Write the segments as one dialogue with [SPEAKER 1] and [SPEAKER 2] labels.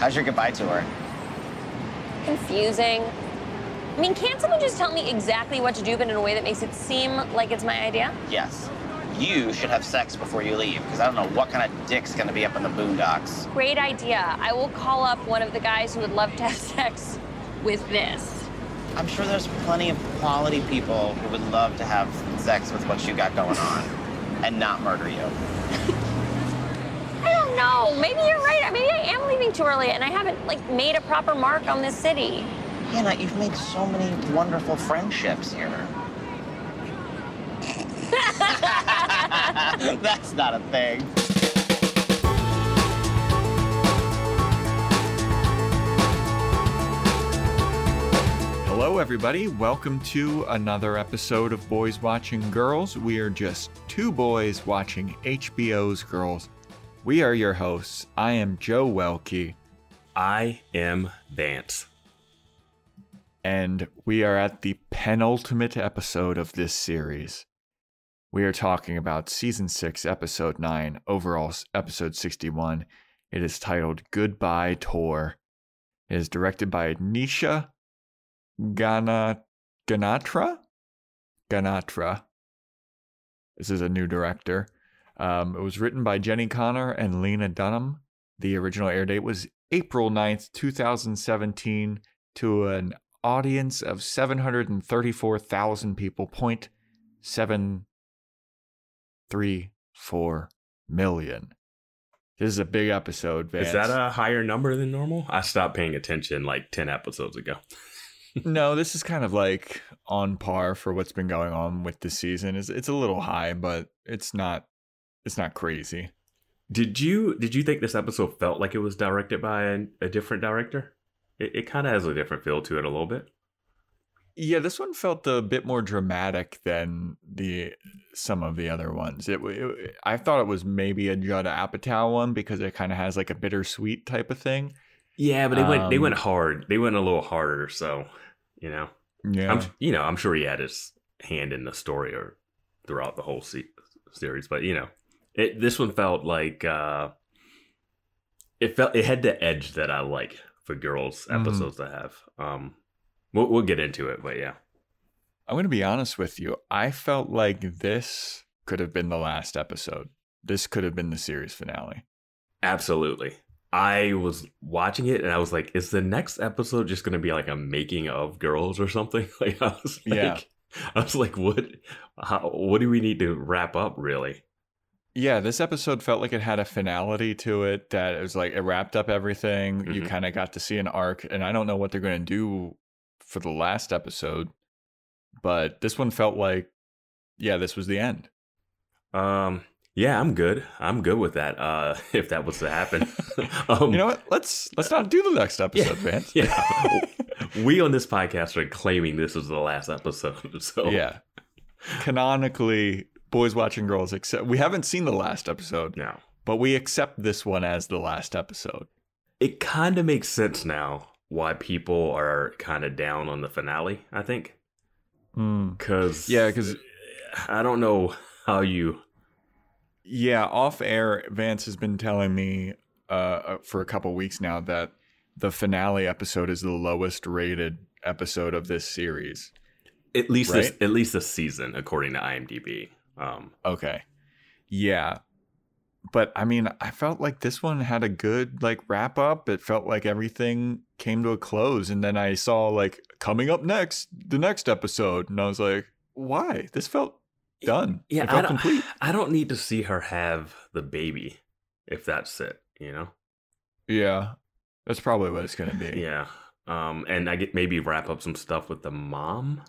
[SPEAKER 1] How's your goodbye tour?
[SPEAKER 2] Confusing. I mean, can't someone just tell me exactly what to do, but in a way that makes it seem like it's my idea?
[SPEAKER 1] Yes. You should have sex before you leave, because I don't know what kind of dick's gonna be up in the boondocks.
[SPEAKER 2] Great idea. I will call up one of the guys who would love to have sex with this.
[SPEAKER 1] I'm sure there's plenty of quality people who would love to have sex with what you got going on and not murder you.
[SPEAKER 2] I know. Maybe you're right. Maybe I am leaving too early, and I haven't like made a proper mark on this city.
[SPEAKER 1] Hannah, you've made so many wonderful friendships here. That's not a thing.
[SPEAKER 3] Hello, everybody. Welcome to another episode of Boys Watching Girls. We are just two boys watching HBO's Girls. We are your hosts. I am Joe Welke,
[SPEAKER 4] I am Vance.
[SPEAKER 3] and we are at the penultimate episode of this series. We are talking about season 6, episode 9, overall episode 61. It is titled Goodbye Tour. It is directed by Nisha Gana Ganatra? Ganatra. This is a new director. Um, it was written by Jenni Konner and Lena Dunham. The original air date was April 9th, 2017, to an audience of 734,000 people, point seven three four million. This is a big episode, Vance.
[SPEAKER 4] Is that a higher number than normal? I stopped paying attention like 10 episodes ago.
[SPEAKER 3] no, this is kind of like on par for what's been going on with this season. It's it's a little high, but it's not it's not crazy.
[SPEAKER 4] Did you did you think this episode felt like it was directed by a, a different director? It, it kind of has a different feel to it a little bit.
[SPEAKER 3] Yeah, this one felt a bit more dramatic than the some of the other ones. It, it I thought it was maybe a Judd Apatow one because it kind of has like a bittersweet type of thing.
[SPEAKER 4] Yeah, but they went they
[SPEAKER 3] Um,
[SPEAKER 4] went hard. They went a little harder. So you know,
[SPEAKER 3] Yeah,
[SPEAKER 4] I'm you know I'm sure he had his hand in the story or throughout the whole se- series. But you know, it this one felt like uh it felt it had the edge that I like for girls
[SPEAKER 3] Mhm.
[SPEAKER 4] episodes to have. Um, we'll we'll get into it, but yeah,
[SPEAKER 3] I'm going to be honest with you. I felt like this could have been the last episode. This could have been the series finale.
[SPEAKER 4] absolutely. I was watching it and I was like, is the next episode just going to be like a making of girls or something? Like I was like,
[SPEAKER 3] Yeah.
[SPEAKER 4] I was like, what? How, what do we need to wrap up? Really?
[SPEAKER 3] Yeah, this episode felt like it had a finality to it that it was like it wrapped up everything. You
[SPEAKER 4] Mhm.
[SPEAKER 3] kind of got to see an arc, and I don't know what they're going to do for the last episode, but this one felt like, yeah, this was the end.
[SPEAKER 4] Um, yeah, I'm good. I'm good with that. Uh, if that was to happen, um,
[SPEAKER 3] You know what? Let's let's not do the next episode, Vance.
[SPEAKER 4] yeah, we on this podcast are claiming this is the last episode. So
[SPEAKER 3] yeah. Canonically, boys watching girls except We haven't seen the last episode,
[SPEAKER 4] now
[SPEAKER 3] but we accept this one as the last episode.
[SPEAKER 4] it kind of makes sense now why people are kind of down on the finale. I think
[SPEAKER 3] Hmm.
[SPEAKER 4] because
[SPEAKER 3] Yeah, because
[SPEAKER 4] I don't know how you.
[SPEAKER 3] Yeah, off air, Vance has been telling me uh, uh, for a couple weeks now that the finale episode is the lowest rated episode of this series.
[SPEAKER 4] At least this, at least this season, according to IMDb. Um,
[SPEAKER 3] Okay. Yeah. But I mean, I felt like this one had a good like wrap up. It felt like everything came to a close and then I saw like coming up next, the next episode and I was like, "Why? This felt done.
[SPEAKER 4] yeah,
[SPEAKER 3] it
[SPEAKER 4] I don't,
[SPEAKER 3] complete."
[SPEAKER 4] I don't need to see her have the baby if that's it. You know.
[SPEAKER 3] Yeah. That's probably what it's going to be.
[SPEAKER 4] Yeah. Um, and I get maybe wrap up some stuff with the mom.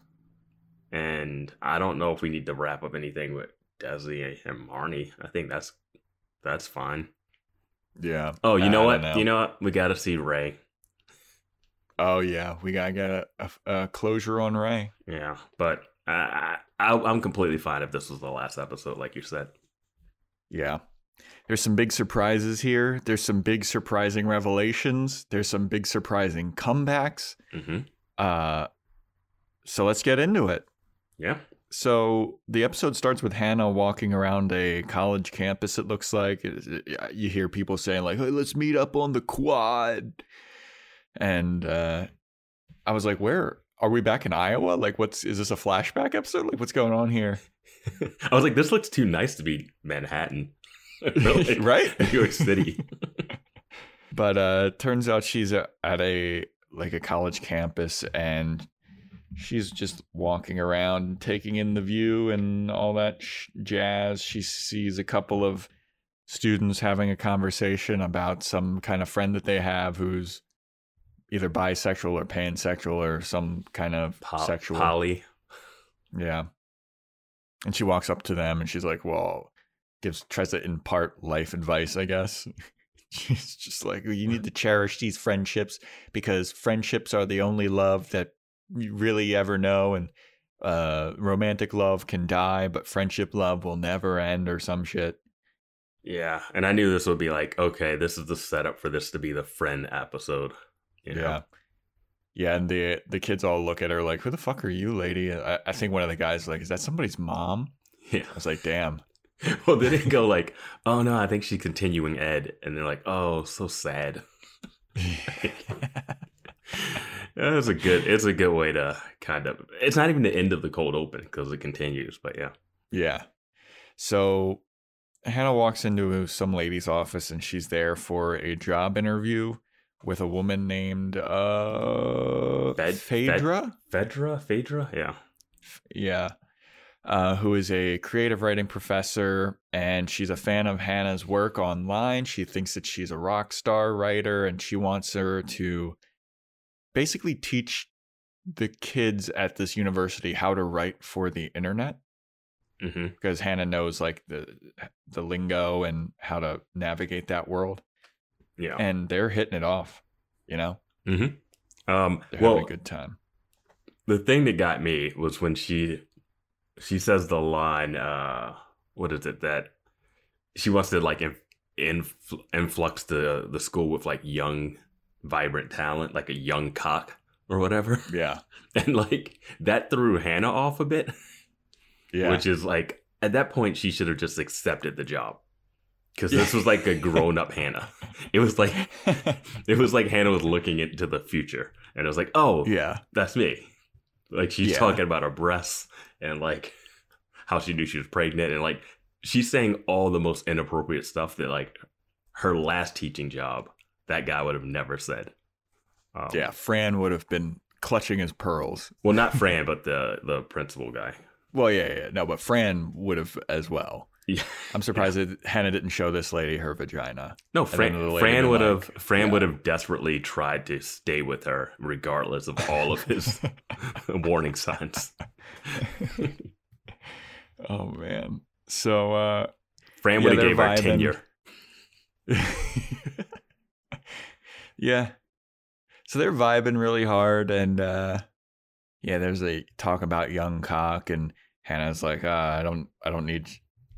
[SPEAKER 4] And I don't know if we need to wrap up anything with Desi and Marnie. I think that's that's fine.
[SPEAKER 3] Yeah.
[SPEAKER 4] Oh, you know
[SPEAKER 3] I
[SPEAKER 4] what?
[SPEAKER 3] don't know.
[SPEAKER 4] You know what? We got to see Ray.
[SPEAKER 3] Oh yeah, we gotta get a, a, a closure on Ray.
[SPEAKER 4] Yeah, but I, I, I'm completely fine if this was the last episode, like you said.
[SPEAKER 3] Yeah, there's some big surprises here. There's some big surprising revelations. There's some big surprising comebacks.
[SPEAKER 4] hmm
[SPEAKER 3] Uh, so let's get into it.
[SPEAKER 4] Yeah.
[SPEAKER 3] so the episode starts with Hannah walking around a college campus. It looks like you hear people saying like, "Hey, let's meet up on the quad," and uh, I was like, "Where are we back in Iowa? Like, what's is this a flashback episode? Like, what's going on here?"
[SPEAKER 4] I was like, this looks too nice to be Manhattan. really?
[SPEAKER 3] right?
[SPEAKER 4] New York City.
[SPEAKER 3] But uh turns out she's at a like a college campus and she's just walking around taking in the view and all that sh- jazz. She sees a couple of students having a conversation about some kind of friend that they have who's either bisexual or pansexual or some kind of
[SPEAKER 4] Po-
[SPEAKER 3] sexual.
[SPEAKER 4] Polly.
[SPEAKER 3] Yeah. And she walks up to them and she's like, well, gives tries to impart life advice, I guess. She's just like, you need to cherish these friendships because friendships are the only love that really ever know. And uh, romantic love can die, but friendship love will never end or some shit.
[SPEAKER 4] Yeah, and I knew this would be like, okay, this is the setup for this to be the friend episode. You know?
[SPEAKER 3] Yeah. Yeah, and the the kids all look at her like, "Who the fuck are you, lady?" I, I think one of the guys is like, "Is that somebody's mom?"
[SPEAKER 4] Yeah.
[SPEAKER 3] I was like, "Damn."
[SPEAKER 4] Well, they didn't go like, oh no, I think she's continuing ed, and they're like, oh, so sad. It's a good. It's a good way to kind of. It's not even the end of the cold open because it continues. But yeah,
[SPEAKER 3] Yeah. So Hannah walks into some lady's office and she's there for a job interview with a woman named uh
[SPEAKER 4] Fed-
[SPEAKER 3] Phaedra.
[SPEAKER 4] Fedra, Phaedra, yeah,
[SPEAKER 3] Yeah. Uh, who is a creative writing professor and she's a fan of Hannah's work online. She thinks that she's a rock star writer and she wants her to basically teach the kids at this university how to write for the internet
[SPEAKER 4] hmm
[SPEAKER 3] because Hannah knows like the the lingo and how to navigate that world,
[SPEAKER 4] yeah.
[SPEAKER 3] and they're hitting it off. You know,
[SPEAKER 4] hmm Um,
[SPEAKER 3] they're
[SPEAKER 4] well,
[SPEAKER 3] having a good time.
[SPEAKER 4] the thing that got me was when she she says the line uh what is it that she wants to like in, infl- influx the the school with like young vibrant talent like a young cock or whatever.
[SPEAKER 3] Yeah,
[SPEAKER 4] and like that threw hannah off a bit.
[SPEAKER 3] Yeah,
[SPEAKER 4] which is like at that point she should have just accepted the job. Because this was like a grown-up hannah. It was like it was like hannah was looking into the future. And it was like oh
[SPEAKER 3] yeah,
[SPEAKER 4] that's me. Like she's
[SPEAKER 3] Yeah.
[SPEAKER 4] talking about her breasts and like how she knew she was pregnant. And like she's saying all the most inappropriate stuff that like her last teaching job that guy would have never said. Um,
[SPEAKER 3] yeah. Fran would have been clutching his pearls.
[SPEAKER 4] Well, not Fran, but the the principal guy.
[SPEAKER 3] Well, yeah, yeah, no, but Fran would have as well.
[SPEAKER 4] Yeah.
[SPEAKER 3] I'm surprised that Hannah didn't show this lady her vagina.
[SPEAKER 4] No, Fran. Fran would
[SPEAKER 3] like,
[SPEAKER 4] have. Fran
[SPEAKER 3] yeah.
[SPEAKER 4] would have desperately tried to stay with her, regardless of all of his warning signs.
[SPEAKER 3] oh man. So uh
[SPEAKER 4] Fran
[SPEAKER 3] Yeah,
[SPEAKER 4] would have gave her tenure.
[SPEAKER 3] Yeah. So they're vibing really hard and uh yeah, there's a talk about young cock and Hannah's like, uh, I don't I don't need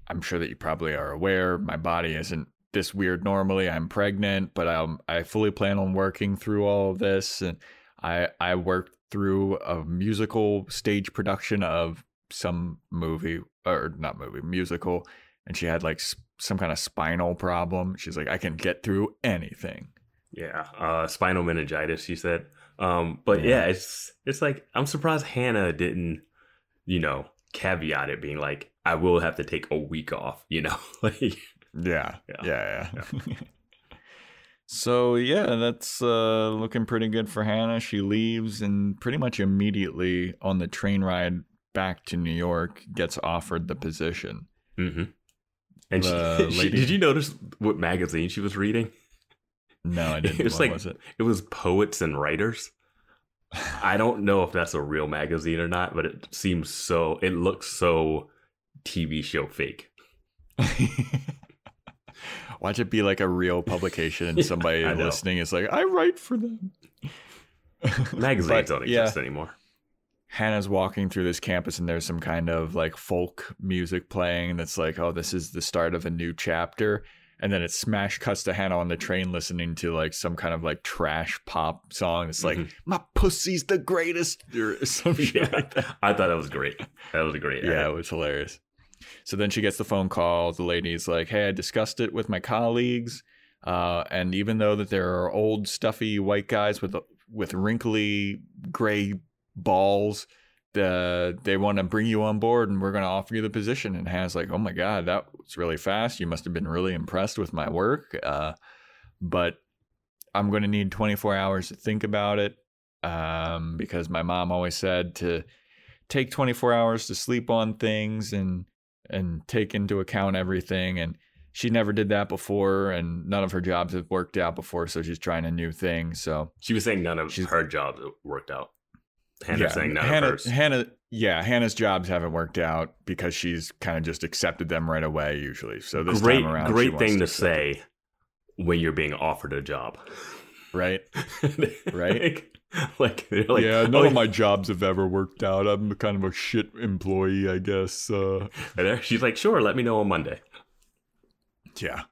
[SPEAKER 3] I'm sure that you probably are aware my body isn't this weird normally. I'm pregnant, but um I fully plan on working through all of this and I I worked through a musical stage production of some movie or not movie, musical and she had like s- some kind of spinal problem. She's like, I can get through anything.
[SPEAKER 4] Yeah, uh, spinal meningitis. She said. Um, but
[SPEAKER 3] Yeah.
[SPEAKER 4] yeah. it's it's like I'm surprised Hannah didn't, you know, caveat it being like I will have to take a week off. You know, like
[SPEAKER 3] Yeah,
[SPEAKER 4] Yeah.
[SPEAKER 3] yeah, yeah. so yeah, that's uh, looking pretty good for Hannah. She leaves and pretty much immediately on the train ride back to New York gets offered the position.
[SPEAKER 4] hmm And she, she, did you notice what magazine she was reading?
[SPEAKER 3] No, I didn't.
[SPEAKER 4] It was
[SPEAKER 3] what
[SPEAKER 4] like-
[SPEAKER 3] was it?
[SPEAKER 4] It was Poets and Writers. I don't know if that's a real magazine or not, but it seems so. It looks so TV show fake.
[SPEAKER 3] Watch it be like a real publication, and somebody
[SPEAKER 4] know.
[SPEAKER 3] listening is like, "I write for them."
[SPEAKER 4] Magazines
[SPEAKER 3] But,
[SPEAKER 4] don't
[SPEAKER 3] yeah.
[SPEAKER 4] exist anymore.
[SPEAKER 3] Hannah's walking through this campus and there's some kind of like folk music playing that's like, oh, this is the start of a new chapter. And then it smash cuts to Hannah on the train listening to like some kind of like trash pop song. It's like
[SPEAKER 4] Mhm.
[SPEAKER 3] my pussy's the greatest or some shit
[SPEAKER 4] Yeah.
[SPEAKER 3] like that.
[SPEAKER 4] I thought that was great. That was a great.
[SPEAKER 3] Yeah, it was hilarious. So then she gets the phone call. The lady's like, "Hey, I discussed it with my colleagues, uh, and even though that there are old, stuffy white guys with with wrinkly gray balls, the they want to bring you on board, and we're going to offer you the position." And Hannah's like, "Oh my god, that was really fast. You must have been really impressed with my work, uh, but I'm going to need 24 hours to think about it." Um, because my mom always said to take 24 hours to sleep on things and and take into account everything and she never did that before and none of her jobs have worked out before so she's trying a new thing so
[SPEAKER 4] She was saying none of her jobs worked out. Hannah saying none
[SPEAKER 3] Hannah. Hannah yeah Hannah's jobs haven't worked out because she's kind of just accepted them right away usually so this
[SPEAKER 4] great,
[SPEAKER 3] time around
[SPEAKER 4] great thing to
[SPEAKER 3] accept
[SPEAKER 4] say when you're being offered a job.
[SPEAKER 3] right Right?
[SPEAKER 4] like, like, like,
[SPEAKER 3] yeah none
[SPEAKER 4] oh,
[SPEAKER 3] of my jobs have ever worked out i'm kind of a shit employee i guess uh
[SPEAKER 4] And she's like, sure, let me know on Monday.
[SPEAKER 3] Yeah.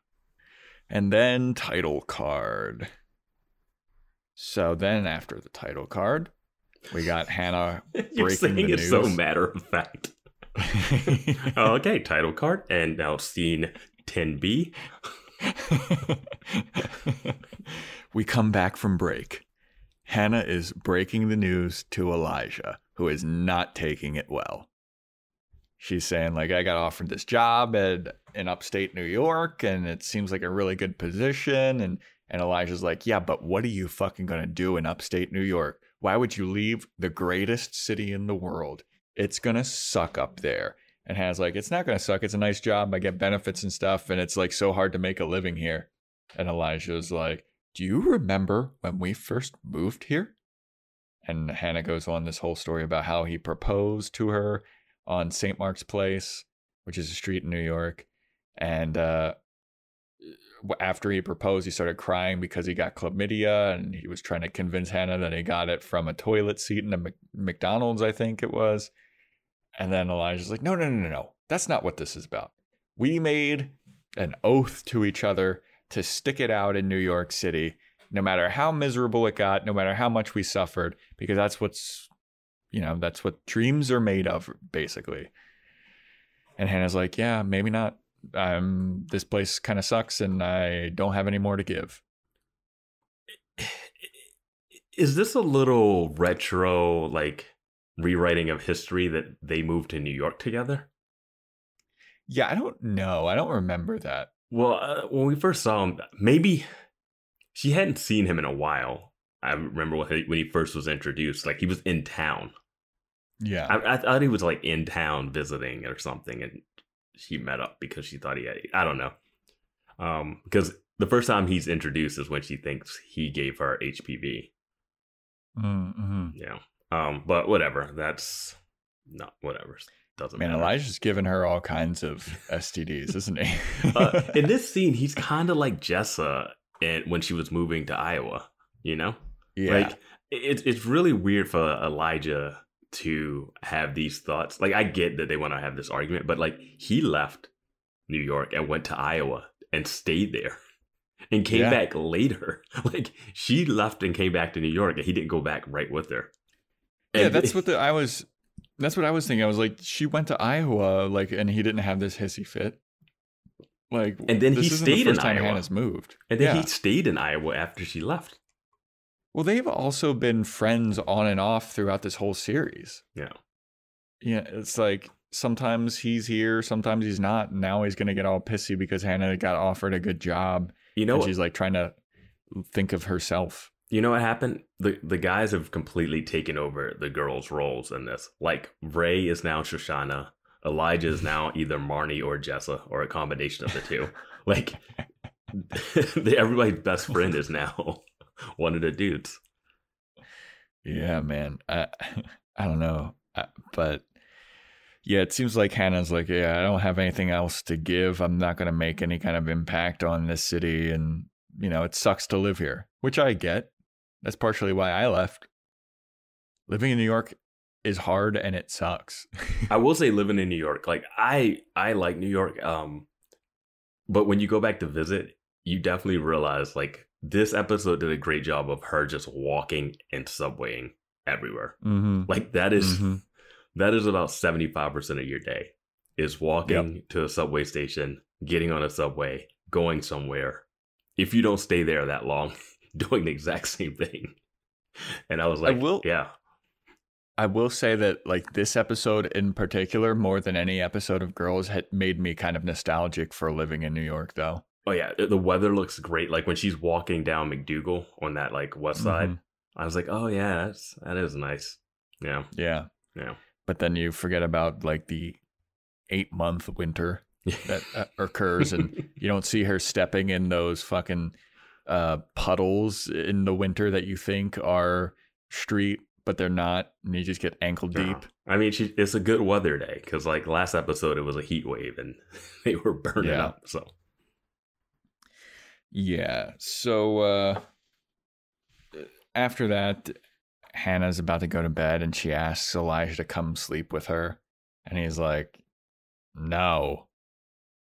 [SPEAKER 3] And then title card. So then after the title card, we got Hannah
[SPEAKER 4] You're
[SPEAKER 3] breaking
[SPEAKER 4] saying
[SPEAKER 3] the
[SPEAKER 4] it so matter of fact. Okay, title card, and now scene 10B.
[SPEAKER 3] we come back from break. Hannah is breaking the news to Elijah, who is not taking it well. She's saying, like, I got offered this job at in upstate New York, and it seems like a really good position. And and Elijah's like, Yeah, but what are you fucking gonna do in upstate New York? Why would you leave the greatest city in the world? It's gonna suck up there. And Hannah's like, It's not gonna suck. It's a nice job. I get benefits and stuff, and it's like so hard to make a living here. And Elijah's like, Do you remember when we first moved here? And Hannah goes on this whole story about how he proposed to her on St. Mark's Place, which is a street in New York. And uh, after he proposed, he started crying because he got chlamydia, and he was trying to convince Hannah that he got it from a toilet seat in a Mc- McDonald's, I think it was. And then Elijah's like, no, no, no, no, no. That's not what this is about. We made an oath to each other to stick it out in New York City, no matter how miserable it got, no matter how much we suffered, because that's what's, you know, that's what dreams are made of, basically. And Hannah's like, yeah, maybe not. Um, this place kind of sucks, and I don't have any more to give.
[SPEAKER 4] Is this a little retro, like rewriting of history that they moved to New York together?
[SPEAKER 3] Yeah, I don't know. I don't remember that.
[SPEAKER 4] Well, uh, when we first saw him, maybe she hadn't seen him in a while. I remember when he, when he first was introduced, like he was in town.
[SPEAKER 3] Yeah.
[SPEAKER 4] I, I thought he was like in town visiting or something, and she met up because she thought he had. I don't know. Um, because the first time he's introduced is when she thinks he gave her HPV.
[SPEAKER 3] mm-hmm.
[SPEAKER 4] Yeah. Um, but whatever. That's not whatever. Doesn't
[SPEAKER 3] Man,
[SPEAKER 4] matter.
[SPEAKER 3] Elijah's giving her all kinds of STDs, isn't he?
[SPEAKER 4] uh, in this scene, he's kind of like Jessa in, when she was moving to Iowa. You know,
[SPEAKER 3] yeah.
[SPEAKER 4] like it's it's really weird for Elijah to have these thoughts. Like I get that they want to have this argument, but like he left New York and went to Iowa and stayed there. And came
[SPEAKER 3] Yeah.
[SPEAKER 4] back later. Like she left and came back to New York, and he didn't go back right with her.
[SPEAKER 3] yeah, that's what the, I was. That's what I was thinking. I was like, she went to Iowa, like, and he didn't have this hissy fit. Like,
[SPEAKER 4] And then he stayed
[SPEAKER 3] the
[SPEAKER 4] in Iowa.
[SPEAKER 3] Hannah's moved.
[SPEAKER 4] And then
[SPEAKER 3] yeah.
[SPEAKER 4] he stayed in Iowa after she left.
[SPEAKER 3] Well, they've also been friends on and off throughout this whole series.
[SPEAKER 4] Yeah.
[SPEAKER 3] Yeah, it's like sometimes he's here, sometimes he's not. Now he's gonna get all pissy because Hannah got offered a good job,
[SPEAKER 4] You know
[SPEAKER 3] she's like trying to think of herself.
[SPEAKER 4] You know what happened? The the guys have completely taken over the girls' roles in this. Like Ray is now Shoshanna, Elijah is now either Marnie or Jessa, or a combination of the two. like everybody's best friend is now one of the dudes.
[SPEAKER 3] Yeah, man. I I don't know, I, but yeah, it seems like Hannah's like, yeah, I don't have anything else to give. I'm not gonna make any kind of impact on this city, and you know, it sucks to live here, which I get. That's partially why I left. Living in New York is hard and it sucks.
[SPEAKER 4] I will say living in New York, like I I like New York. Um but when you go back to visit, you definitely realize like this episode did a great job of her just walking and subwaying everywhere.
[SPEAKER 3] Mm-hmm.
[SPEAKER 4] Like that is-
[SPEAKER 3] Mhm.
[SPEAKER 4] that is about 75% of your day is walking to a subway station, getting on a subway, going somewhere. If you don't stay there that long, doing the exact same thing. And I was like, I
[SPEAKER 3] will-
[SPEAKER 4] yeah.
[SPEAKER 3] I will say that like this episode in particular, more than any episode of Girls, had made me kind of nostalgic for living in New York, though.
[SPEAKER 4] Oh yeah, the weather looks great. Like when she's walking down MacDougal on that like west side,
[SPEAKER 3] Mhm.
[SPEAKER 4] I was like, oh yeah, that's that is nice. Yeah,
[SPEAKER 3] Yeah,
[SPEAKER 4] yeah.
[SPEAKER 3] but then you forget about like the eight month winter that uh, occurs, and you don't see her stepping in those fucking uh, puddles in the winter that you think are street, but they're not, and you just get ankle
[SPEAKER 4] No.
[SPEAKER 3] deep.
[SPEAKER 4] I mean, she, it's a good weather day because like last episode it was a heat wave and they were burning
[SPEAKER 3] Yeah.
[SPEAKER 4] up. So
[SPEAKER 3] Yeah. So uh after that, Hannah's about to go to bed and she asks Elijah to come sleep with her. And he's like, No.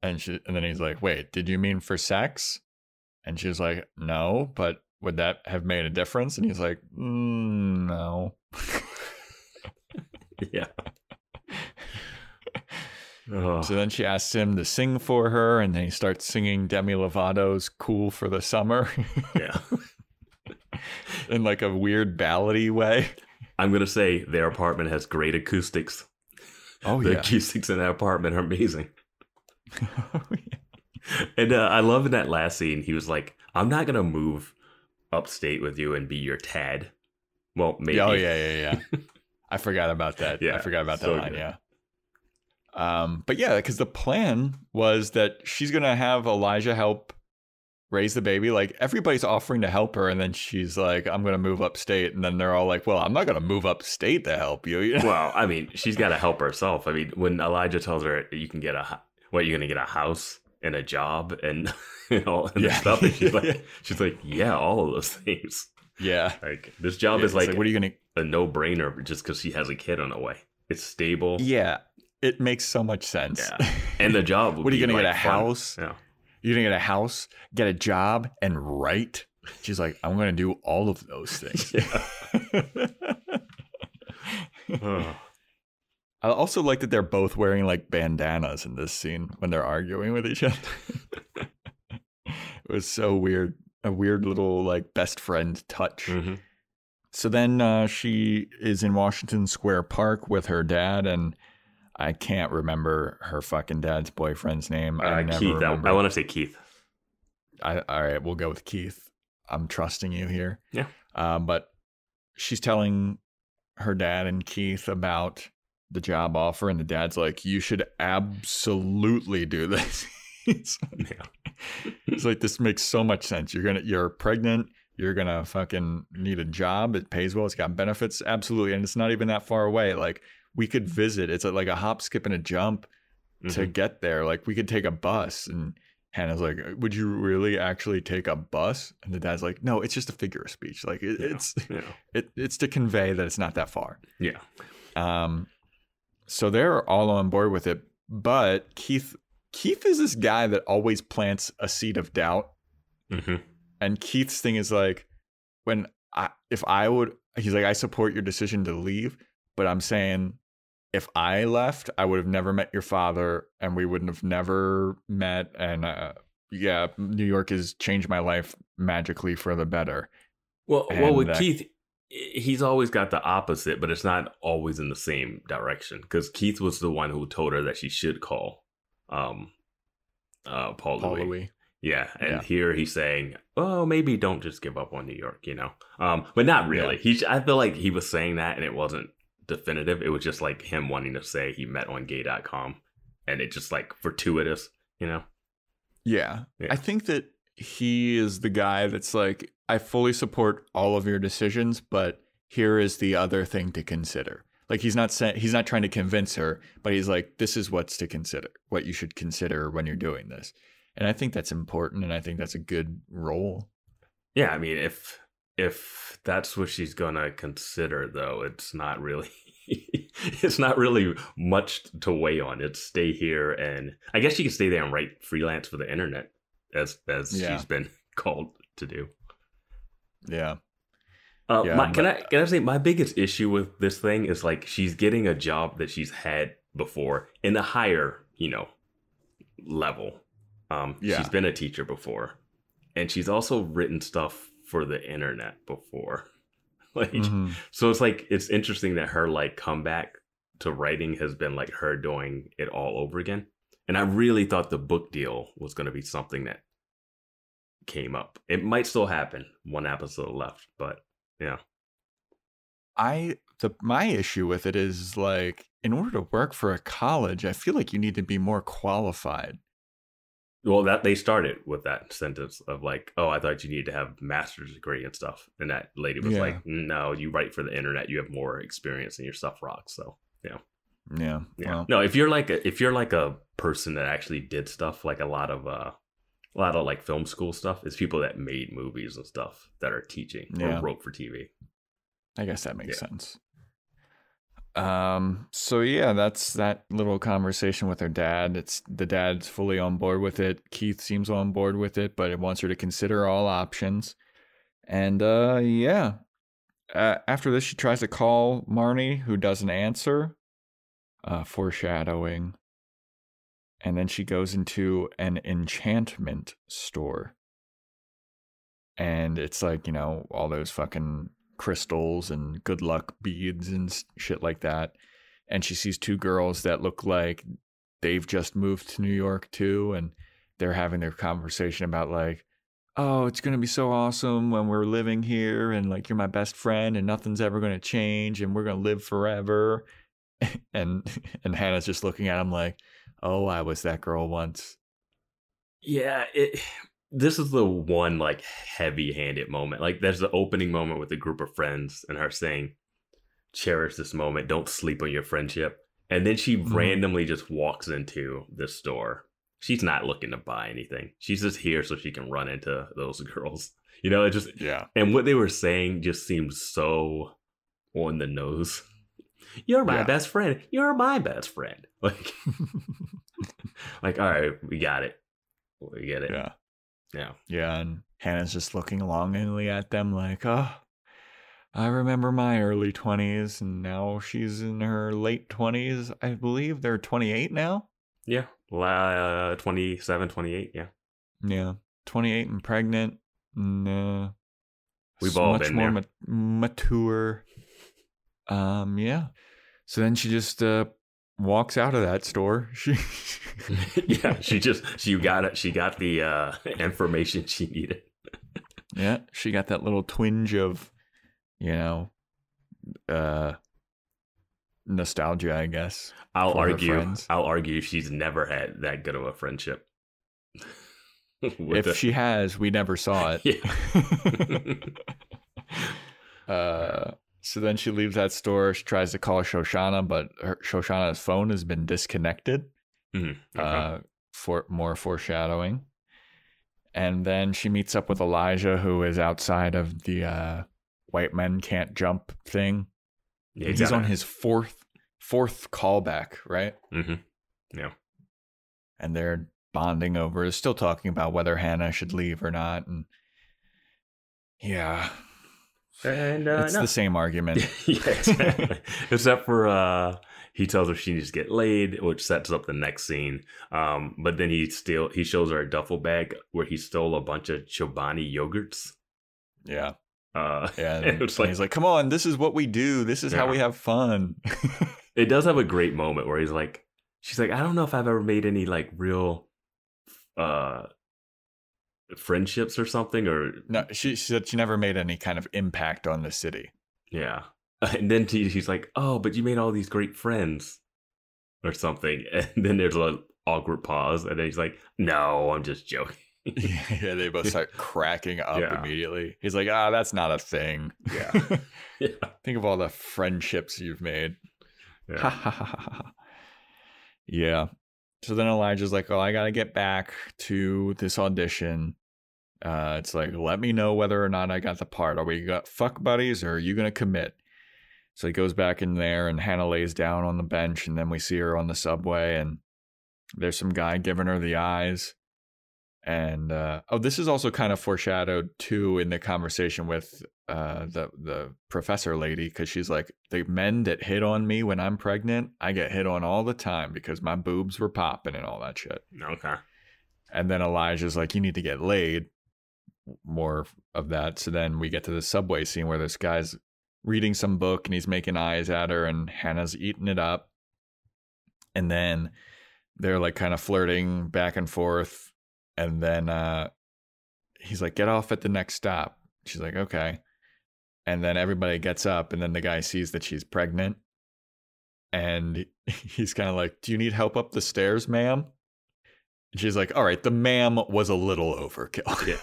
[SPEAKER 3] And she and then he's like, Wait, did you mean for sex? And she's like, No, but would that have made a difference? And he's like, mm, No.
[SPEAKER 4] yeah. Oh,
[SPEAKER 3] So then she asks him to sing for her, and then he starts singing Demi Lovato's Cool for the Summer
[SPEAKER 4] yeah.
[SPEAKER 3] in like a weird ballady way.
[SPEAKER 4] I'm gonna say their apartment has great acoustics.
[SPEAKER 3] Oh,
[SPEAKER 4] the
[SPEAKER 3] yeah.
[SPEAKER 4] The acoustics in that apartment are amazing. oh, yeah. And uh, I love in that last scene, he was like, "I'm not gonna move upstate with you and be your Tad." Well, maybe.
[SPEAKER 3] Oh yeah, yeah, yeah. I forgot about that.
[SPEAKER 4] Yeah, I
[SPEAKER 3] forgot about that
[SPEAKER 4] so
[SPEAKER 3] line.
[SPEAKER 4] good.
[SPEAKER 3] Yeah. Um, but yeah, because the plan was that she's gonna have Elijah help raise the baby. Like everybody's offering to help her, and then she's like, "I'm gonna move upstate," and then they're all like, "Well, I'm not gonna move upstate to help you." you know?
[SPEAKER 4] Well, I mean, she's got to help herself. I mean, when Elijah tells her you can get a, what you're gonna get a house and a job and and all and
[SPEAKER 3] Yeah.
[SPEAKER 4] stuff, and she's like, she's like, yeah, all of those things.
[SPEAKER 3] yeah.
[SPEAKER 4] Like this job
[SPEAKER 3] It's
[SPEAKER 4] is like,
[SPEAKER 3] what are you gonna?
[SPEAKER 4] a no brainer just because she has a kid on the way. It's stable.
[SPEAKER 3] Yeah, it makes so much sense.
[SPEAKER 4] Yeah. And the job. would
[SPEAKER 3] What are you
[SPEAKER 4] be,
[SPEAKER 3] gonna get a
[SPEAKER 4] fun.
[SPEAKER 3] house?
[SPEAKER 4] Yeah.
[SPEAKER 3] You're gonna get a house, get a job, and write. She's like, I'm gonna do all of those things.
[SPEAKER 4] Ugh.
[SPEAKER 3] I also like that they're both wearing like bandanas in this scene when they're arguing with each other. it was so weird. A weird little like best friend touch.
[SPEAKER 4] Mhm.
[SPEAKER 3] So then uh, she is in Washington Square Park with her dad, and I can't remember her fucking dad's boyfriend's name. I
[SPEAKER 4] Uh,
[SPEAKER 3] never
[SPEAKER 4] Keith. I,
[SPEAKER 3] remember.
[SPEAKER 4] I want to say Keith.
[SPEAKER 3] I, all right, we'll go with Keith. I'm trusting you here.
[SPEAKER 4] Yeah.
[SPEAKER 3] Um, but she's telling her dad and Keith about the job offer, and the dad's like, "You should absolutely do this."
[SPEAKER 4] Yeah.
[SPEAKER 3] It's like this makes so much sense. You're gonna, you're pregnant. You're gonna fucking need a job. It pays well. It's got benefits. Absolutely, and it's not even that far away. Like we could visit. It's like a hop, skip, and a jump to
[SPEAKER 4] Mhm.
[SPEAKER 3] get there. Like we could take a bus and Hannah's like, "Would you really actually take a bus?" And the dad's like, "No, it's just a figure of speech. Like it,
[SPEAKER 4] Yeah.
[SPEAKER 3] it's
[SPEAKER 4] Yeah.
[SPEAKER 3] it, it's to convey that it's not that far."
[SPEAKER 4] Yeah.
[SPEAKER 3] Um, so they're all on board with it, but Keith Keith is this guy that always plants a seed of doubt,
[SPEAKER 4] hmm
[SPEAKER 3] and Keith's thing is like, when I if I would, he's like, I support your decision to leave, but I'm saying. If I left, I would have never met your father, and we wouldn't have never met. And uh, yeah, New York has changed my life magically for the better.
[SPEAKER 4] Well, well, with
[SPEAKER 3] And, uh,
[SPEAKER 4] Keith, he's always got the opposite, but it's not always in the same direction. Because Keith was the one who told her that she should call, um, uh, Paul,
[SPEAKER 3] Paul
[SPEAKER 4] Louis.
[SPEAKER 3] Louis.
[SPEAKER 4] Yeah, and
[SPEAKER 3] Yeah.
[SPEAKER 4] here he's saying, "Oh, maybe don't just give up on New York," you know. Um, but not really.
[SPEAKER 3] Yeah.
[SPEAKER 4] He, I feel like he was saying that, and it wasn't definitive. It was just like him wanting to say he met on Gay.com, and it just like fortuitous, you know.
[SPEAKER 3] Yeah.
[SPEAKER 4] Yeah.
[SPEAKER 3] I think that he is the guy that's like, I fully support all of your decisions, but here is the other thing to consider. Like he's not saying he's not trying to convince her, but he's like, this is what's to consider, what you should consider when you're doing this. And I think that's important and I think that's a good role.
[SPEAKER 4] Yeah, I mean, if if that's what she's gonna consider, though, it's not really it's not really much to weigh on. It's stay here, and I guess she can stay there and write freelance for the internet, as as
[SPEAKER 3] Yeah.
[SPEAKER 4] she's been called to do.
[SPEAKER 3] Yeah.
[SPEAKER 4] Uh,
[SPEAKER 3] Yeah,
[SPEAKER 4] my, can
[SPEAKER 3] but-
[SPEAKER 4] I can I say my biggest issue with this thing is like she's getting a job that she's had before in a higher you know level. Um,
[SPEAKER 3] Yeah.
[SPEAKER 4] she's been a teacher before, and she's also written stuff for the internet before. Like,
[SPEAKER 3] Mhm.
[SPEAKER 4] so it's like it's interesting that her like comeback to writing has been like her doing it all over again. And I really thought the book deal was going to be something that came up. It might still happen. One episode left, but yeah.
[SPEAKER 3] I the my issue with it is like in order to work for a college, I feel like you need to be more qualified.
[SPEAKER 4] Well, that they started with that sentence of like, "Oh, I thought you needed to have master's degree and stuff," and that lady was
[SPEAKER 3] Yeah.
[SPEAKER 4] like, "No, you write for the internet. You have more experience and your stuff rocks." So
[SPEAKER 3] Yeah.
[SPEAKER 4] yeah,
[SPEAKER 3] Well,
[SPEAKER 4] no, if you're like a, if you're like a person that actually did stuff, like a lot of uh, a lot of like film school stuff, it's people that made movies and stuff that are teaching
[SPEAKER 3] Yeah.
[SPEAKER 4] or wrote for TV.
[SPEAKER 3] I guess that makes
[SPEAKER 4] Yeah.
[SPEAKER 3] sense. Um so yeah, that's that little conversation with her dad. It's the dad's fully on board with it. Keith seems on board with it, but it wants her to consider all options. And uh yeah. Uh, after this she tries to call Marnie who doesn't answer. Uh foreshadowing. And then she goes into an enchantment store. And it's like, you know, all those fucking crystals and good luck beads and shit like that. And she sees two girls that look like they've just moved to New York too. And they're having their conversation about, like, oh, it's going to be so awesome when we're living here. And like, you're my best friend and nothing's ever going to change and we're going to live forever. and and Hannah's just looking at him like, oh, I was that girl once.
[SPEAKER 4] Yeah, it. This is the one like heavy-handed moment. Like, there's the opening moment with a group of friends and her saying, "Cherish this moment. Don't sleep on your friendship." And then she
[SPEAKER 3] Mhm.
[SPEAKER 4] randomly just walks into the store. She's not looking to buy anything. She's just here so she can run into those girls. You know, it just
[SPEAKER 3] Yeah.
[SPEAKER 4] and what they were saying just seemed so on the nose. You're my
[SPEAKER 3] Yeah.
[SPEAKER 4] best friend. You're my best friend. Like, like, all right, we got it. We get it.
[SPEAKER 3] yeah.
[SPEAKER 4] Yeah.
[SPEAKER 3] Yeah, and Hannah's just looking longingly at them like, oh, I remember my early 20s, and now she's in her late 20s. I believe they're 28 now.
[SPEAKER 4] Yeah. La, uh, 27, 28. Yeah.
[SPEAKER 3] Yeah, 28 and pregnant. Uh,
[SPEAKER 4] We've
[SPEAKER 3] s-
[SPEAKER 4] all
[SPEAKER 3] much
[SPEAKER 4] been
[SPEAKER 3] more ma- mature. Um, yeah. So then she just uh, walks out of that store. She,
[SPEAKER 4] yeah. She just, she got it. She got the uh, information she needed.
[SPEAKER 3] yeah, she got that little twinge of, you know, uh, nostalgia, I guess.
[SPEAKER 4] I'll argue. I'll argue she's never had that good of a friendship.
[SPEAKER 3] If
[SPEAKER 4] the-
[SPEAKER 3] she has, we never saw it.
[SPEAKER 4] Yeah.
[SPEAKER 3] uh, so then she leaves that store. She tries to call Shoshanna, but her, Shoshanna's phone has been disconnected.
[SPEAKER 4] Mhm. Okay.
[SPEAKER 3] Uh, for more foreshadowing. And then she meets up with Elijah, who is outside of the uh, white men can't jump thing.
[SPEAKER 4] yeah,
[SPEAKER 3] He's on his fourth fourth callback, right?
[SPEAKER 4] hmm
[SPEAKER 3] And they're bonding over, still talking about whether Hannah should leave or not. And yeah,
[SPEAKER 4] And uh,
[SPEAKER 3] it's
[SPEAKER 4] no.
[SPEAKER 3] the same argument.
[SPEAKER 4] yeah, exactly. Except for uh he tells her she needs to get laid, which sets up the next scene. Um, but then he still he shows her a duffel bag where he stole a bunch of Chobani yogurts.
[SPEAKER 3] yeah.
[SPEAKER 4] Uh,
[SPEAKER 3] Yeah.
[SPEAKER 4] and
[SPEAKER 3] And,
[SPEAKER 4] it's like
[SPEAKER 3] he's like, come on, this is what we do. This is how we have fun.
[SPEAKER 4] it does have a great moment where he's like, she's like, I don't know if I've ever made any like real uh friendships or something, or
[SPEAKER 3] no, she, she said she never made any kind of impact on the city.
[SPEAKER 4] Yeah. And then he, he's like, "Oh, but you made all these great friends," or something. And then there's a awkward pause, and then he's like, "No, I'm just joking."
[SPEAKER 3] yeah, they both start cracking up
[SPEAKER 4] Yeah.
[SPEAKER 3] immediately. He's like, ah, that's not a thing.
[SPEAKER 4] Yeah. yeah.
[SPEAKER 3] Think of all the friendships you've made.
[SPEAKER 4] Yeah.
[SPEAKER 3] yeah. So then Elijah's like, oh, I got to get back to this audition. Uh, it's like, let me know whether or not I got the part. Are we got fuck buddies or are you to commit? So he goes back in there, and Hannah lays down on the bench, and then we see her on the subway, and there's some guy giving her the eyes. And uh, oh, this is also kind of foreshadowed too in the conversation with uh, the the professor lady because she's like, the men that hit on me when I'm pregnant, I get hit on all the time because my boobs were popping and all that shit.
[SPEAKER 4] Okay.
[SPEAKER 3] And then Elijah's like, you need to get laid. More of that. So then we get to the subway scene where this guy's reading some book and he's making eyes at her, and Hannah's eating it up. And then they're like kind of flirting back and forth. And then uh, he's like, get off at the next stop. She's like, okay. And then everybody gets up, and then the guy sees that she's pregnant. And he's kind of like, Do you need help up the stairs, ma'am? And she's like, All right, the ma'am was a little overkill.
[SPEAKER 4] Yeah.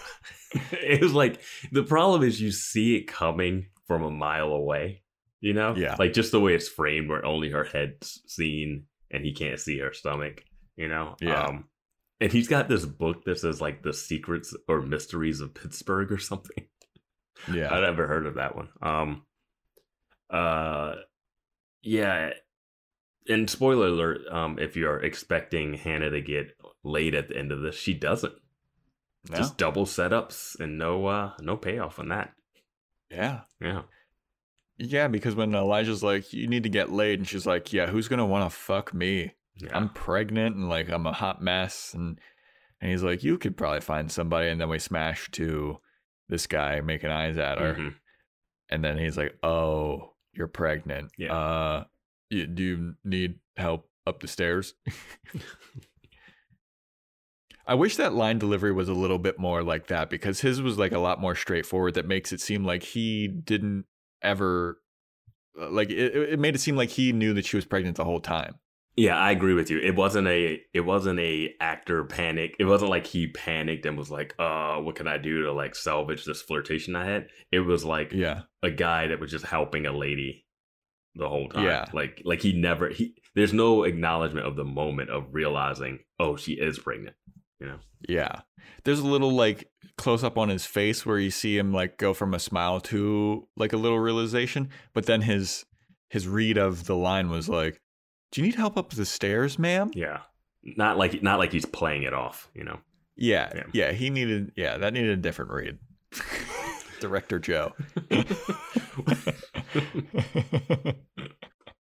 [SPEAKER 4] it was like the problem is you see it coming from a mile away. You know,
[SPEAKER 3] Yeah.
[SPEAKER 4] like just the way it's framed, where only her head's seen and he can't see her stomach. You know,
[SPEAKER 3] Yeah.
[SPEAKER 4] Um, and he's got this book that says like the secrets or mysteries of Pittsburgh or something.
[SPEAKER 3] yeah.
[SPEAKER 4] I'd never heard of that one. Um, uh, yeah. And spoiler alert: um, if you're expecting Hannah to get laid at the end of this, she doesn't.
[SPEAKER 3] No?
[SPEAKER 4] Just double setups and no, uh, no payoff on that.
[SPEAKER 3] yeah.
[SPEAKER 4] Yeah.
[SPEAKER 3] Yeah, because when Elijah's like, You need to get laid, and she's like, Yeah, who's gonna wanna fuck me?
[SPEAKER 4] Yeah.
[SPEAKER 3] I'm pregnant and like I'm a hot mess and and he's like, You could probably find somebody and then we smash to this guy making eyes at her.
[SPEAKER 4] Mhm.
[SPEAKER 3] And then he's like, "Oh, you're pregnant.
[SPEAKER 4] Yeah.
[SPEAKER 3] Uh, you, do you need help up the stairs?" I wish that line delivery was a little bit more like that because his was like a lot more straightforward. That makes it seem like he didn't ever uh, like it. It made it seem like he knew that she was pregnant the whole time.
[SPEAKER 4] Yeah, I agree with you. It wasn't a it wasn't a actor panic. It wasn't like he panicked and was like, "Uh, what can I do to like salvage this flirtation I had?" It was like
[SPEAKER 3] Yeah,
[SPEAKER 4] a guy that was just helping a lady the whole time.
[SPEAKER 3] Yeah.
[SPEAKER 4] Like like he never he there's no acknowledgement of the moment of realizing, "Oh, she is pregnant." You know.
[SPEAKER 3] yeah. There's a little like close up on his face where you see him like go from a smile to like a little realization, but then his his read of the line was like, "Do you need help up the stairs, ma'am?"
[SPEAKER 4] Yeah. Not like not like he's playing it off, you know.
[SPEAKER 3] Yeah,
[SPEAKER 4] Yeah.
[SPEAKER 3] yeah, he needed. Yeah, that needed a different read. Director Joe.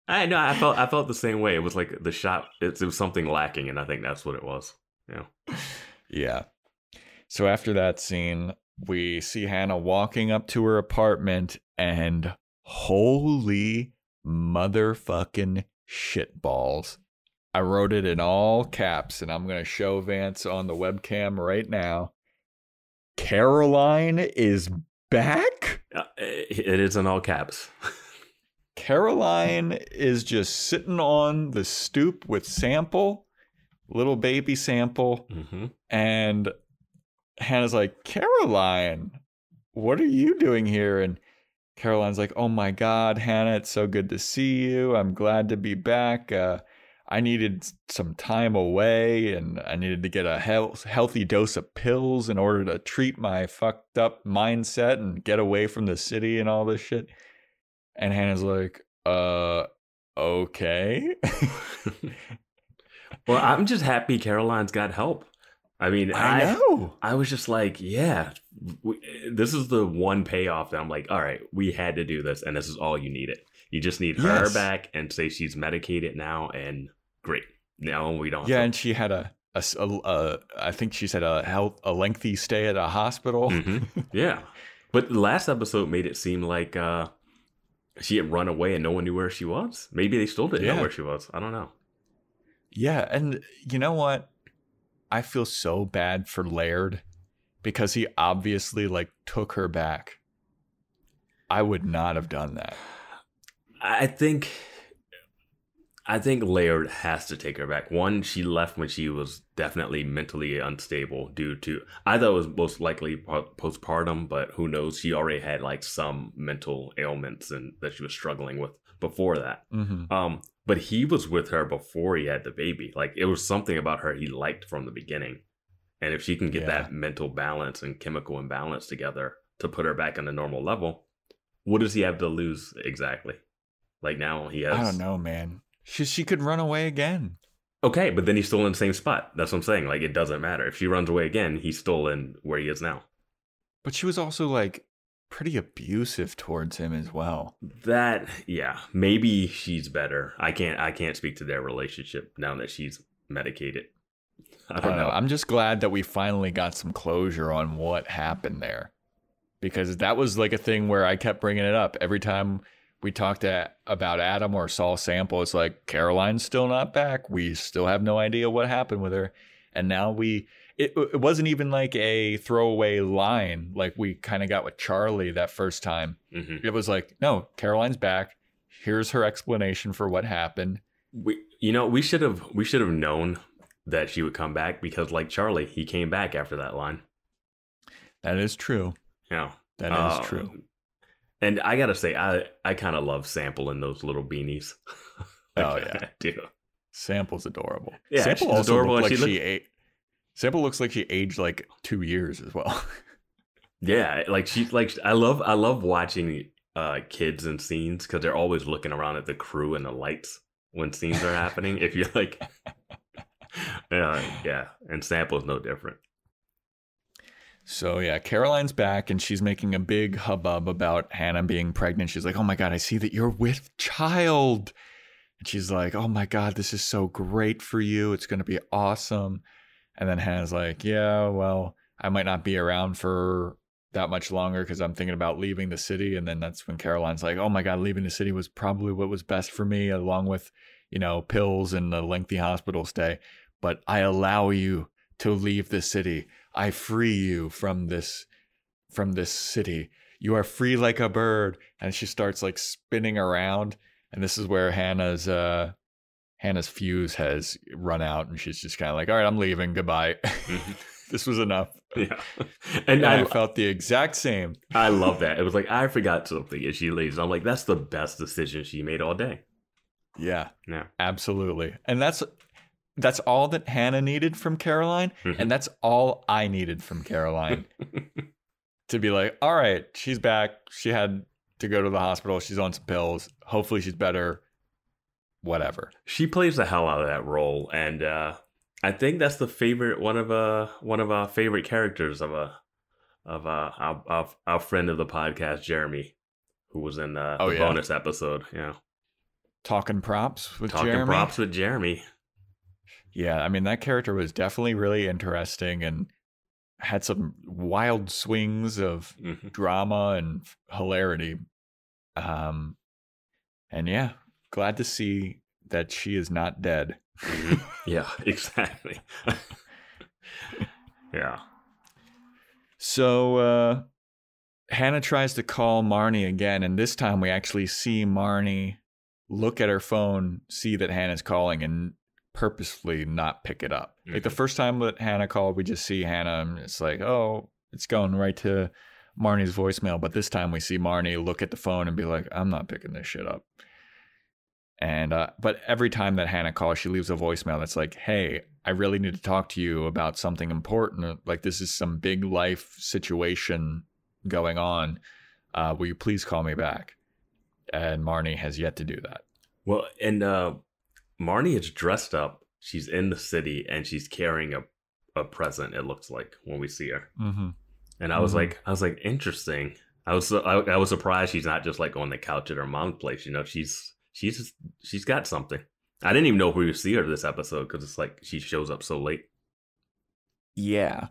[SPEAKER 4] I know. I felt I felt the same way. It was like the shot. It, it was something lacking, and I think that's what it was. Yeah.
[SPEAKER 3] yeah. So after that scene, we see Hannah walking up to her apartment, and holy motherfucking shitballs. I wrote it in all caps, and I'm going to show Vance on the webcam right now. Caroline is back?
[SPEAKER 4] Uh, it is in all caps.
[SPEAKER 3] Caroline is just sitting on the stoop with Sample, little baby Sample,
[SPEAKER 4] hmm
[SPEAKER 3] and Hannah's like, Caroline, what are you doing here? And Caroline's like, Oh my God, Hannah, it's so good to see you. I'm glad to be back. Uh, I needed some time away and I needed to get a health, healthy dose of pills in order to treat my fucked up mindset and get away from the city and all this shit. And Hannah's like, uh, okay.
[SPEAKER 4] Well, I'm just happy Caroline's got help. I mean,
[SPEAKER 3] I
[SPEAKER 4] I
[SPEAKER 3] know.
[SPEAKER 4] I was just like, yeah, we, this is the one payoff that I'm like, all right, we had to do this, and this is all you needed. You just need her back and say she's medicated now, and great. Now we don't.
[SPEAKER 3] Yeah, and she had a, a a- a- I think she said a health, a lengthy stay at a hospital.
[SPEAKER 4] Mhm. yeah, but the last episode made it seem like uh, she had run away and no one knew where she was. Maybe they still didn't
[SPEAKER 3] Yeah.
[SPEAKER 4] know where she was. I don't know.
[SPEAKER 3] Yeah, and you know what? I feel so bad for Laird because he obviously like took her back. I would not have done that.
[SPEAKER 4] I think I think Laird has to take her back. One, she left when she was definitely mentally unstable due to I thought it was most likely postpartum, but who knows? She already had like some mental ailments and that she was struggling with before that.
[SPEAKER 3] hmm
[SPEAKER 4] Um, but he was with her before he had the baby. Like it was something about her he liked from the beginning. And if she can get
[SPEAKER 3] Yeah.
[SPEAKER 4] that mental balance and chemical imbalance together to put her back on a normal level, what does he have to lose exactly? Like now he has.
[SPEAKER 3] I don't know, man. She she could run away again.
[SPEAKER 4] Okay, but then he's still in the same spot. That's what I'm saying. Like it doesn't matter if she runs away again. He's still in where he is now.
[SPEAKER 3] But she was also like pretty abusive towards him as well.
[SPEAKER 4] That yeah, maybe she's better. I can't I can't speak to their relationship now that she's medicated. I
[SPEAKER 3] I
[SPEAKER 4] don't, uh, know.
[SPEAKER 3] I'm just glad that we finally got some closure on what happened there. Because that was like a thing where I kept bringing it up every time we talked to, about Adam or saw Sample. It's like Caroline's still not back. We still have no idea what happened with her. And now we, it, it wasn't even like a throwaway line like we kind of got with Charlie that first time.
[SPEAKER 4] hmm
[SPEAKER 3] It was like, no, Caroline's back. Here's her explanation for what happened.
[SPEAKER 4] We you know we should have we should have known that she would come back because like Charlie, he came back after that line.
[SPEAKER 3] That is true.
[SPEAKER 4] Yeah,
[SPEAKER 3] That is
[SPEAKER 4] Uh,
[SPEAKER 3] true.
[SPEAKER 4] And I gotta say, I I kind of love Sample in those little beanies.
[SPEAKER 3] Oh, yeah.
[SPEAKER 4] I do.
[SPEAKER 3] Sample's adorable.
[SPEAKER 4] Yeah,
[SPEAKER 3] Sample also
[SPEAKER 4] adorable,
[SPEAKER 3] looked like
[SPEAKER 4] she
[SPEAKER 3] she ate. Sample looks like she aged like two years as well.
[SPEAKER 4] Yeah, like she's like I love I love watching uh kids and scenes because they're always looking around at the crew and the lights when scenes are happening. if you're like, yeah, yeah, and Sample's no different.
[SPEAKER 3] so yeah, Caroline's back and she's making a big hubbub about Hannah being pregnant. She's like, "Oh my god, I see that you're with child." And she's like, "Oh my god, this is so great for you. It's going to be awesome." And then Hannah's like, "Yeah, well, I might not be around for that much longer because I'm thinking about leaving the city." And then that's when Caroline's like, "Oh my god, leaving the city was probably what was best for me, along with, you know, pills and a lengthy hospital stay. But I allow you to leave the city. I free you from this from this city. You are free like a bird." And she starts like spinning around, and this is where Hannah's uh Hannah's fuse has run out, and she's just kind of like, "All right, I'm leaving. Goodbye.
[SPEAKER 4] Mhm.
[SPEAKER 3] this was enough."
[SPEAKER 4] yeah,
[SPEAKER 3] And
[SPEAKER 4] and
[SPEAKER 3] I
[SPEAKER 4] I
[SPEAKER 3] felt the exact same.
[SPEAKER 4] I love that. It was like I forgot something, and she leaves. I'm like, that's the best decision she made all day.
[SPEAKER 3] Yeah,
[SPEAKER 4] Yeah.
[SPEAKER 3] absolutely. And that's that's all that Hannah needed from Caroline,
[SPEAKER 4] Mhm.
[SPEAKER 3] and that's all I needed from Caroline to be like, "All right, she's back. She had to go to the hospital. She's on some pills. Hopefully, she's better. Whatever."
[SPEAKER 4] she plays the hell out of that role, and uh, I think that's the favorite one of uh one of our favorite characters of a of uh our, our, our friend of the podcast, Jeremy, who was in uh,
[SPEAKER 3] Oh,
[SPEAKER 4] the
[SPEAKER 3] yeah.
[SPEAKER 4] bonus episode. Yeah,
[SPEAKER 3] Talking props with
[SPEAKER 4] talking
[SPEAKER 3] Jeremy.
[SPEAKER 4] props with Jeremy.
[SPEAKER 3] Yeah, I mean that character was definitely really interesting and had some wild swings of
[SPEAKER 4] Mhm.
[SPEAKER 3] drama and hilarity. Um, and yeah, glad to see that she is not dead.
[SPEAKER 4] Mhm. yeah, exactly. yeah.
[SPEAKER 3] So uh, Hannah tries to call Marnie again, and this time we actually see Marnie look at her phone, see that Hannah's calling, and purposefully not pick it up. Like the
[SPEAKER 4] Mhm.
[SPEAKER 3] first time that Hannah called, we just see Hannah, and it's like, oh, it's going right to Marnie's voicemail. But this time we see Marnie look at the phone and be like, I'm not picking this shit up. And uh, but every time that Hannah calls, she leaves a voicemail that's like, "Hey, I really need to talk to you about something important. Like this is some big life situation going on. Uh, will you please call me back?" And Marnie has yet to do that.
[SPEAKER 4] Well, and uh, Marnie is dressed up. She's in the city and she's carrying a, a present. It looks like when we see her.
[SPEAKER 3] Mm-hmm.
[SPEAKER 4] And I was
[SPEAKER 3] Mhm.
[SPEAKER 4] like, I was like, interesting. I was, I, I was surprised she's not just like on the couch at her mom's place. You know, she's, she's, she's got something. I didn't even know if we would see her this episode because it's like she shows up so late.
[SPEAKER 3] Yeah,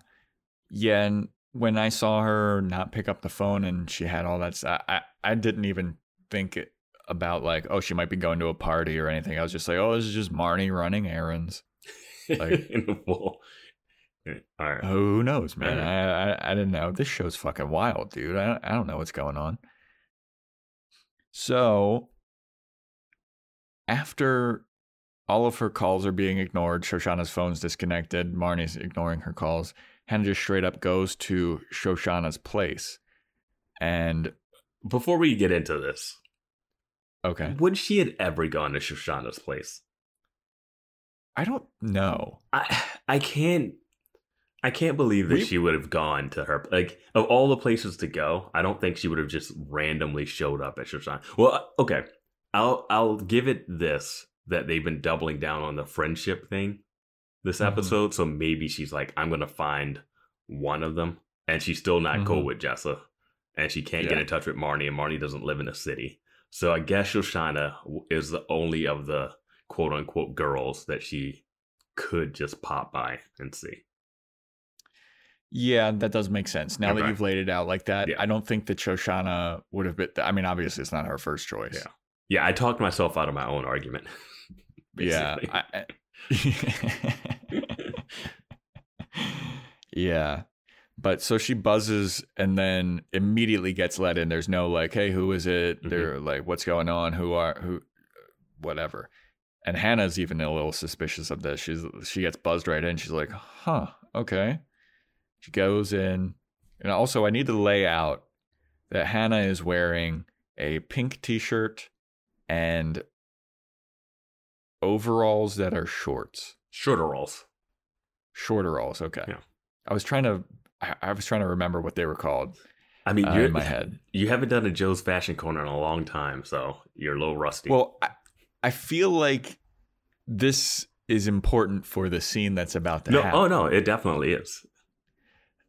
[SPEAKER 3] yeah. And when I saw her not pick up the phone and she had all that, stuff, I I didn't even think it, about like, oh, she might be going to a party or anything. I was just like, oh, this is just Marnie running errands. Like-
[SPEAKER 4] in the. All right.
[SPEAKER 3] Who knows, man?
[SPEAKER 4] Uh-huh.
[SPEAKER 3] I, I I didn't know. This show's fucking wild, dude. I I don't know what's going on. So after all of her calls are being ignored, Shoshanna's phone's disconnected, Marnie's ignoring her calls, Hannah just straight up goes to Shoshanna's place. And
[SPEAKER 4] Before we get into this,
[SPEAKER 3] okay.
[SPEAKER 4] would she had ever gone to Shoshanna's place?
[SPEAKER 3] I don't know.
[SPEAKER 4] I I can't I can't believe that
[SPEAKER 3] We-
[SPEAKER 4] she would have gone to her like of all the places to go. I don't think she would have just randomly showed up at Shoshanna. Well, uh, okay, I'll I'll give it this that they've been doubling down on the friendship thing this
[SPEAKER 3] Mhm.
[SPEAKER 4] episode. So maybe she's like, I'm gonna find one of them, and she's still not cool
[SPEAKER 3] Mhm.
[SPEAKER 4] with Jessa, and she can't get in touch with Marnie, and Marnie doesn't live in the city. So I guess Shoshanna is the only of the quote unquote girls that she could just pop by and see.
[SPEAKER 3] Yeah, that does make sense. Now that you've laid it out like that,
[SPEAKER 4] Yeah.
[SPEAKER 3] I don't think that Shoshanna would have been. I mean, obviously, it's not her first choice.
[SPEAKER 4] Yeah. Yeah, I talked myself out of my own argument.
[SPEAKER 3] Yeah.
[SPEAKER 4] basically.
[SPEAKER 3] I- yeah. But so she buzzes and then immediately gets let in. There's no like, hey, who is it?
[SPEAKER 4] Mhm.
[SPEAKER 3] They're like, what's going on? Who are who? Whatever. And Hannah's even a little suspicious of this. She's she gets buzzed right in. She's like, huh, okay. She goes in, and also I need to lay out that Hannah is wearing a pink T-shirt and overalls that are shorts.
[SPEAKER 4] Shorter rolls.
[SPEAKER 3] Shorteralls, okay.
[SPEAKER 4] Yeah.
[SPEAKER 3] I was trying to I, I was trying to remember what they were called
[SPEAKER 4] I mean,
[SPEAKER 3] uh,
[SPEAKER 4] you're
[SPEAKER 3] in my head.
[SPEAKER 4] You haven't done a Joe's Fashion Corner in a long time, so you're a little rusty.
[SPEAKER 3] Well, I, I feel like this is important for the scene that's about to
[SPEAKER 4] no,
[SPEAKER 3] happen.
[SPEAKER 4] oh no, it definitely is.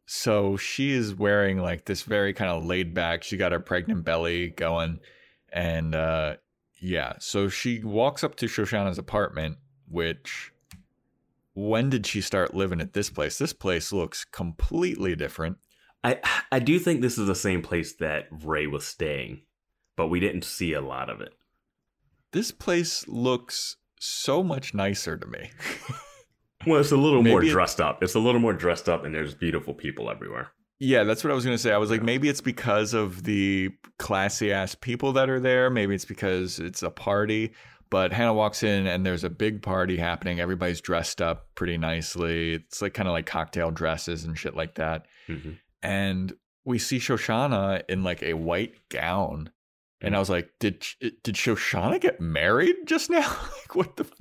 [SPEAKER 3] So she is wearing like this very kind of laid back. She got her pregnant belly going, and uh yeah. So she walks up to Shoshanna's apartment, which when did she start living at this place? This place looks completely different.
[SPEAKER 4] I I do think this is the same place that Ray was staying, but we didn't see a lot of it.
[SPEAKER 3] This place looks so much nicer to me.
[SPEAKER 4] Well, it's a little more
[SPEAKER 3] Maybe it-
[SPEAKER 4] dressed up. It's a little more dressed up, and there's beautiful people everywhere.
[SPEAKER 3] Yeah, that's what I was going to say. I was like, maybe it's because of the classy ass people that are there. Maybe it's because it's a party. But Hannah walks in and there's a big party happening. Everybody's dressed up pretty nicely. It's like kind of like cocktail dresses and shit like that.
[SPEAKER 4] hmm
[SPEAKER 3] And we see Shoshanna in like a white gown. And I was like, did did Shoshanna get married just now? like, what the? F-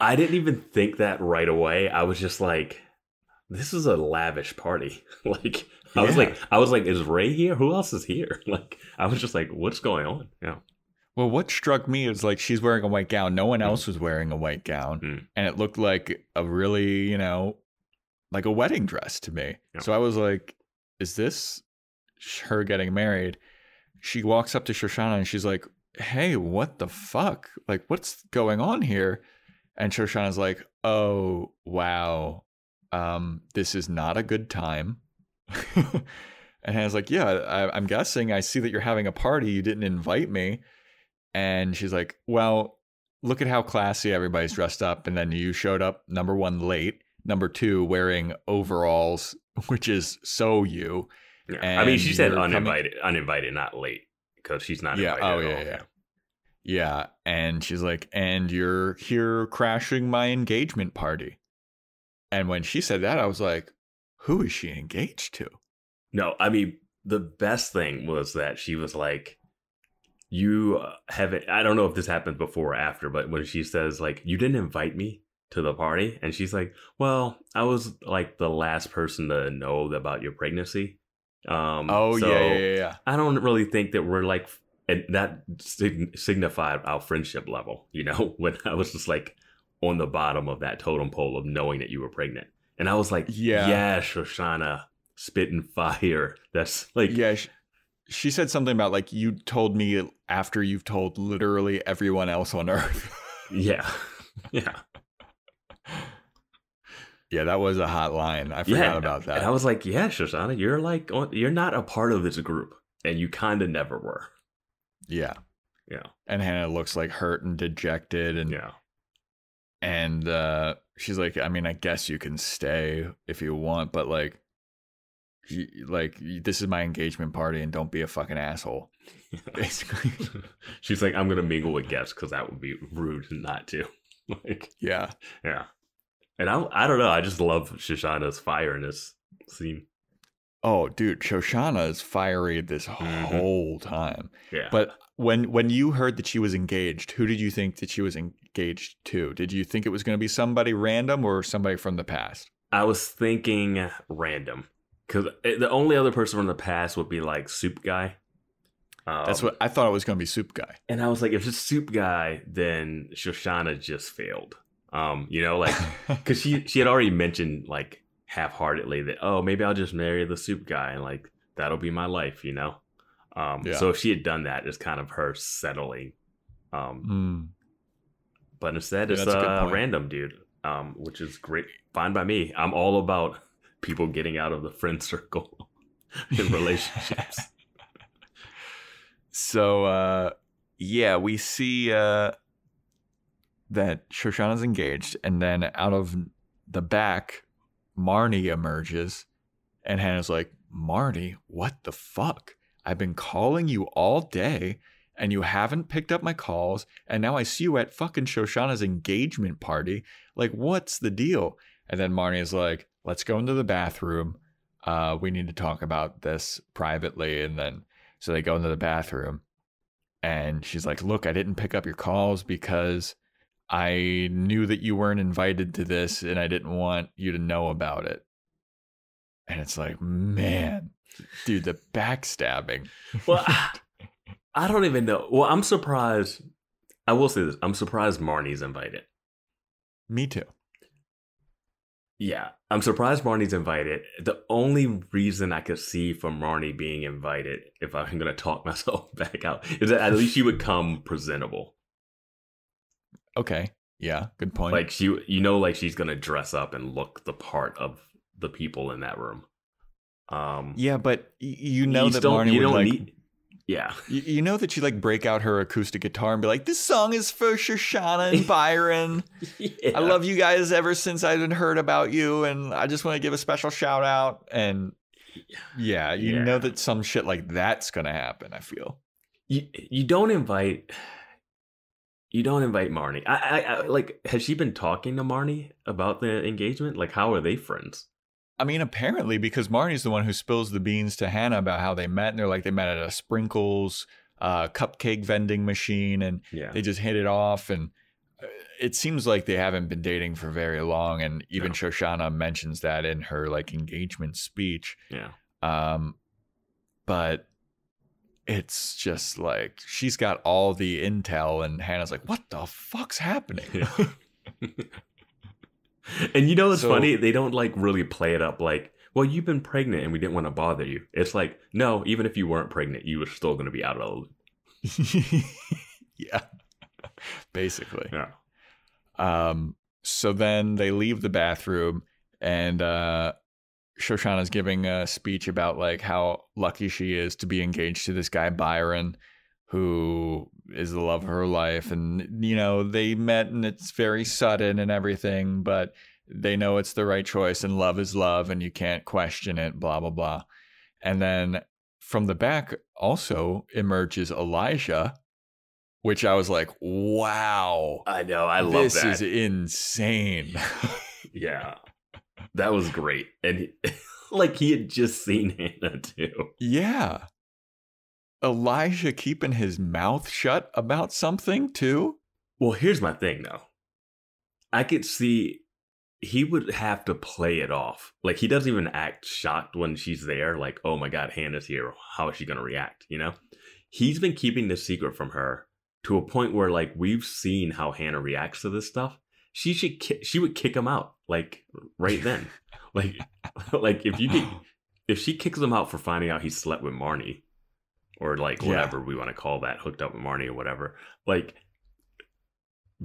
[SPEAKER 4] I didn't even think that right away. I was just like, "This is a lavish party." like, I was like, I was like, "Is Ray here? Who else is here?" Like, I was just like, "What's going on?" Yeah.
[SPEAKER 3] Well, what struck me is like she's wearing a white gown. No one else was wearing a white gown.
[SPEAKER 4] Mm.
[SPEAKER 3] And it looked like a really, you know, like a wedding dress to me.
[SPEAKER 4] Yeah.
[SPEAKER 3] So I was like, is this her getting married? She walks up to Shoshanna and she's like, hey, what the fuck? Like, what's going on here? And Shoshanna's like, oh, wow. Um, this is not a good time. and Hannah's like, yeah, I, I'm guessing I see that you're having a party. You didn't invite me. And she's like, well, look at how classy everybody's dressed up. And then you showed up, number one, late. Number two, wearing overalls, which is so you.
[SPEAKER 4] yeah. I mean, she said
[SPEAKER 3] you're coming-
[SPEAKER 4] uninvited, uninvited, not late, because she's not.
[SPEAKER 3] Yeah,
[SPEAKER 4] Invited
[SPEAKER 3] oh,
[SPEAKER 4] at
[SPEAKER 3] yeah,
[SPEAKER 4] all.
[SPEAKER 3] yeah. Yeah. And she's like, and you're here crashing my engagement party. And when she said that, I was like, who is she engaged to?
[SPEAKER 4] No, I mean the best thing was that she was like, "You uh, haven't." I don't know if this happened before or after, but when she says like, "You didn't invite me to the party," and she's like, "Well, I was like the last person to know about your pregnancy." Um,
[SPEAKER 3] Oh,
[SPEAKER 4] so
[SPEAKER 3] yeah, yeah, yeah, yeah.
[SPEAKER 4] I don't really think that we're like, and that sig- signified our friendship level. You know, when I was just like on the bottom of that totem pole of knowing that you were pregnant, and I was like,
[SPEAKER 3] Yeah.
[SPEAKER 4] yeah, Shoshanna, spitting fire. That's like,
[SPEAKER 3] Yeah. She, she said something about like, you told me after you've told literally everyone else on earth.
[SPEAKER 4] yeah, yeah,
[SPEAKER 3] yeah, that was a hot line. I forgot
[SPEAKER 4] yeah.
[SPEAKER 3] about that.
[SPEAKER 4] And I was like, yeah, Shoshanna, you're like, you're not a part of this group, and you kind of never were.
[SPEAKER 3] yeah.
[SPEAKER 4] Yeah,
[SPEAKER 3] And Hannah looks like hurt and dejected and
[SPEAKER 4] yeah,
[SPEAKER 3] and uh she's like i mean i guess you can stay if you want but like like this is my engagement party and don't be a fucking asshole basically
[SPEAKER 4] She's like, I'm gonna mingle with guests because that would be rude not to. like,
[SPEAKER 3] yeah
[SPEAKER 4] yeah. And I, I don't know. I just love Shoshanna's fire in this scene.
[SPEAKER 3] oh dude shoshanna is fiery this
[SPEAKER 4] Mhm.
[SPEAKER 3] whole time
[SPEAKER 4] Yeah,
[SPEAKER 3] but when when you heard that she was engaged who did you think that she was engaged to did you think it was going to be somebody random or somebody from the past
[SPEAKER 4] I was thinking random because the only other person from the past would be like Soup Guy.
[SPEAKER 3] That's
[SPEAKER 4] Um,
[SPEAKER 3] what I thought it was going to be Soup Guy.
[SPEAKER 4] And I was like, if it's Soup Guy, then Shoshanna just failed. Um, you know, like because she she had already mentioned like half-heartedly that oh maybe I'll just marry the Soup Guy and like that'll be my life, you know. Um,
[SPEAKER 3] Yeah.
[SPEAKER 4] so if she had done that, it's kind of her settling. Um,
[SPEAKER 3] Hmm.
[SPEAKER 4] But instead
[SPEAKER 3] Yeah,
[SPEAKER 4] it's
[SPEAKER 3] that's a good
[SPEAKER 4] a
[SPEAKER 3] point.
[SPEAKER 4] random dude, um, which is great, fine by me. I'm all about people getting out of the friend circle in relationships.
[SPEAKER 3] So uh yeah, we see uh that Shoshanna's engaged, and then out of the back, Marnie emerges, and Hannah's like, Marnie, what the fuck? I've been calling you all day and you haven't picked up my calls, and now I see you at fucking Shoshanna's engagement party. Like, what's the deal? And then Marnie is like, let's go into the bathroom. Uh, we need to talk about this privately. And then so they go into the bathroom and she's like, Look, I didn't pick up your calls because I knew that you weren't invited to this and I didn't want you to know about it. And it's like, man, dude, the backstabbing.
[SPEAKER 4] Well, I, don't even know. Well, I'm surprised. I will say this: I'm surprised Marnie's invited.
[SPEAKER 3] Me too.
[SPEAKER 4] Yeah, I'm surprised Marnie's invited. The only reason I could see for Marnie being invited, if I'm going to talk myself back out, is that at least she would come presentable.
[SPEAKER 3] Okay. Yeah, good point.
[SPEAKER 4] Like she, you know, like she's going to dress up and look the part of the people in that room. Um,
[SPEAKER 3] yeah, but you know that Marnie
[SPEAKER 4] you
[SPEAKER 3] would
[SPEAKER 4] don't
[SPEAKER 3] like.
[SPEAKER 4] need. Yeah,
[SPEAKER 3] y- You know that she like break out her acoustic guitar and be like, "This song is for Shoshanna and Byron.
[SPEAKER 4] Yeah.
[SPEAKER 3] I love you guys ever since I've been heard about you, and I just want to give a special shout out." And yeah, you
[SPEAKER 4] Yeah.
[SPEAKER 3] know that some shit like that's gonna happen. I feel.
[SPEAKER 4] you you don't invite you don't invite Marnie. I, I, I like has she been talking to Marnie about the engagement? Like how are they friends?
[SPEAKER 3] I mean, apparently, because Marnie's the one who spills the beans to Hannah about how they met, and they're like they met at a sprinkles uh, cupcake vending machine, and
[SPEAKER 4] Yeah.
[SPEAKER 3] they just hit it off. And uh, it seems like they haven't been dating for very long. And even
[SPEAKER 4] No.
[SPEAKER 3] Shoshanna mentions that in her like engagement speech.
[SPEAKER 4] Yeah.
[SPEAKER 3] Um, but it's just like she's got all the intel, and Hannah's like, "What the fuck's happening?"
[SPEAKER 4] Yeah. and you know what's
[SPEAKER 3] So-
[SPEAKER 4] funny? They don't like really play it up like, well, you've been pregnant and we didn't want to bother you. It's like, no, even if you weren't pregnant, you were still going to be out of the loop.
[SPEAKER 3] yeah, basically.
[SPEAKER 4] Yeah.
[SPEAKER 3] Um, so then they leave the bathroom, and uh, Shoshanna's giving a speech about like how lucky she is to be engaged to this guy Byron, who is the love of her life, and you know they met and it's very sudden and everything, but they know it's the right choice, and love is love, and you can't question it. Blah blah blah, and then from the back also emerges Elijah. Which I was like, wow.
[SPEAKER 4] I know. I love that.
[SPEAKER 3] this
[SPEAKER 4] that.
[SPEAKER 3] is insane.
[SPEAKER 4] yeah. That was great. And like he had just seen Hannah too.
[SPEAKER 3] yeah. Elijah keeping his mouth shut about something too?
[SPEAKER 4] Well, here's my thing though. I could see he would have to play it off. Like he doesn't even act shocked when she's there, like, oh my god, Hannah's here. How is she gonna react? You know? He's been keeping this secret from her to a point where like we've seen how Hannah reacts to this stuff. She should ki- she would kick him out like right then. like like if you if she kicks him out for finding out he slept with Marnie or like
[SPEAKER 3] Yeah.
[SPEAKER 4] whatever we want to call that, hooked up with Marnie or whatever, like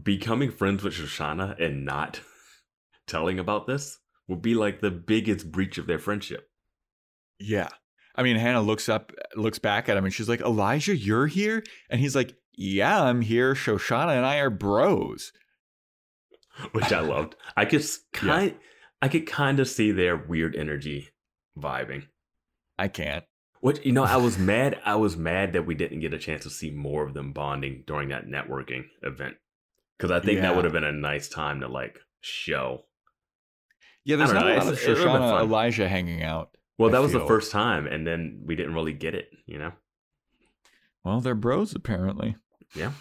[SPEAKER 4] becoming friends with Shoshanna and not telling about this would be like the biggest breach of their friendship.
[SPEAKER 3] Yeah. I mean, Hannah looks up, looks back at him, and she's like, Elijah, you're here? And he's like, Yeah, I'm here. Shoshanna and I are bros.
[SPEAKER 4] which I loved. I could kind, I could kind of see their weird energy vibing.
[SPEAKER 3] I can't.
[SPEAKER 4] Which you know, I was mad. I was mad that we didn't get a chance to see more of them bonding during that networking event because I think
[SPEAKER 3] Yeah.
[SPEAKER 4] that would have been a nice time to like show.
[SPEAKER 3] Yeah, there's
[SPEAKER 4] I
[SPEAKER 3] not a lot of
[SPEAKER 4] it's- it would've been Shoshanna.
[SPEAKER 3] Elijah hanging out.
[SPEAKER 4] Well,
[SPEAKER 3] I
[SPEAKER 4] that was the first time, and then we didn't really get it. You know.
[SPEAKER 3] Well, they're bros, apparently.
[SPEAKER 4] Yeah.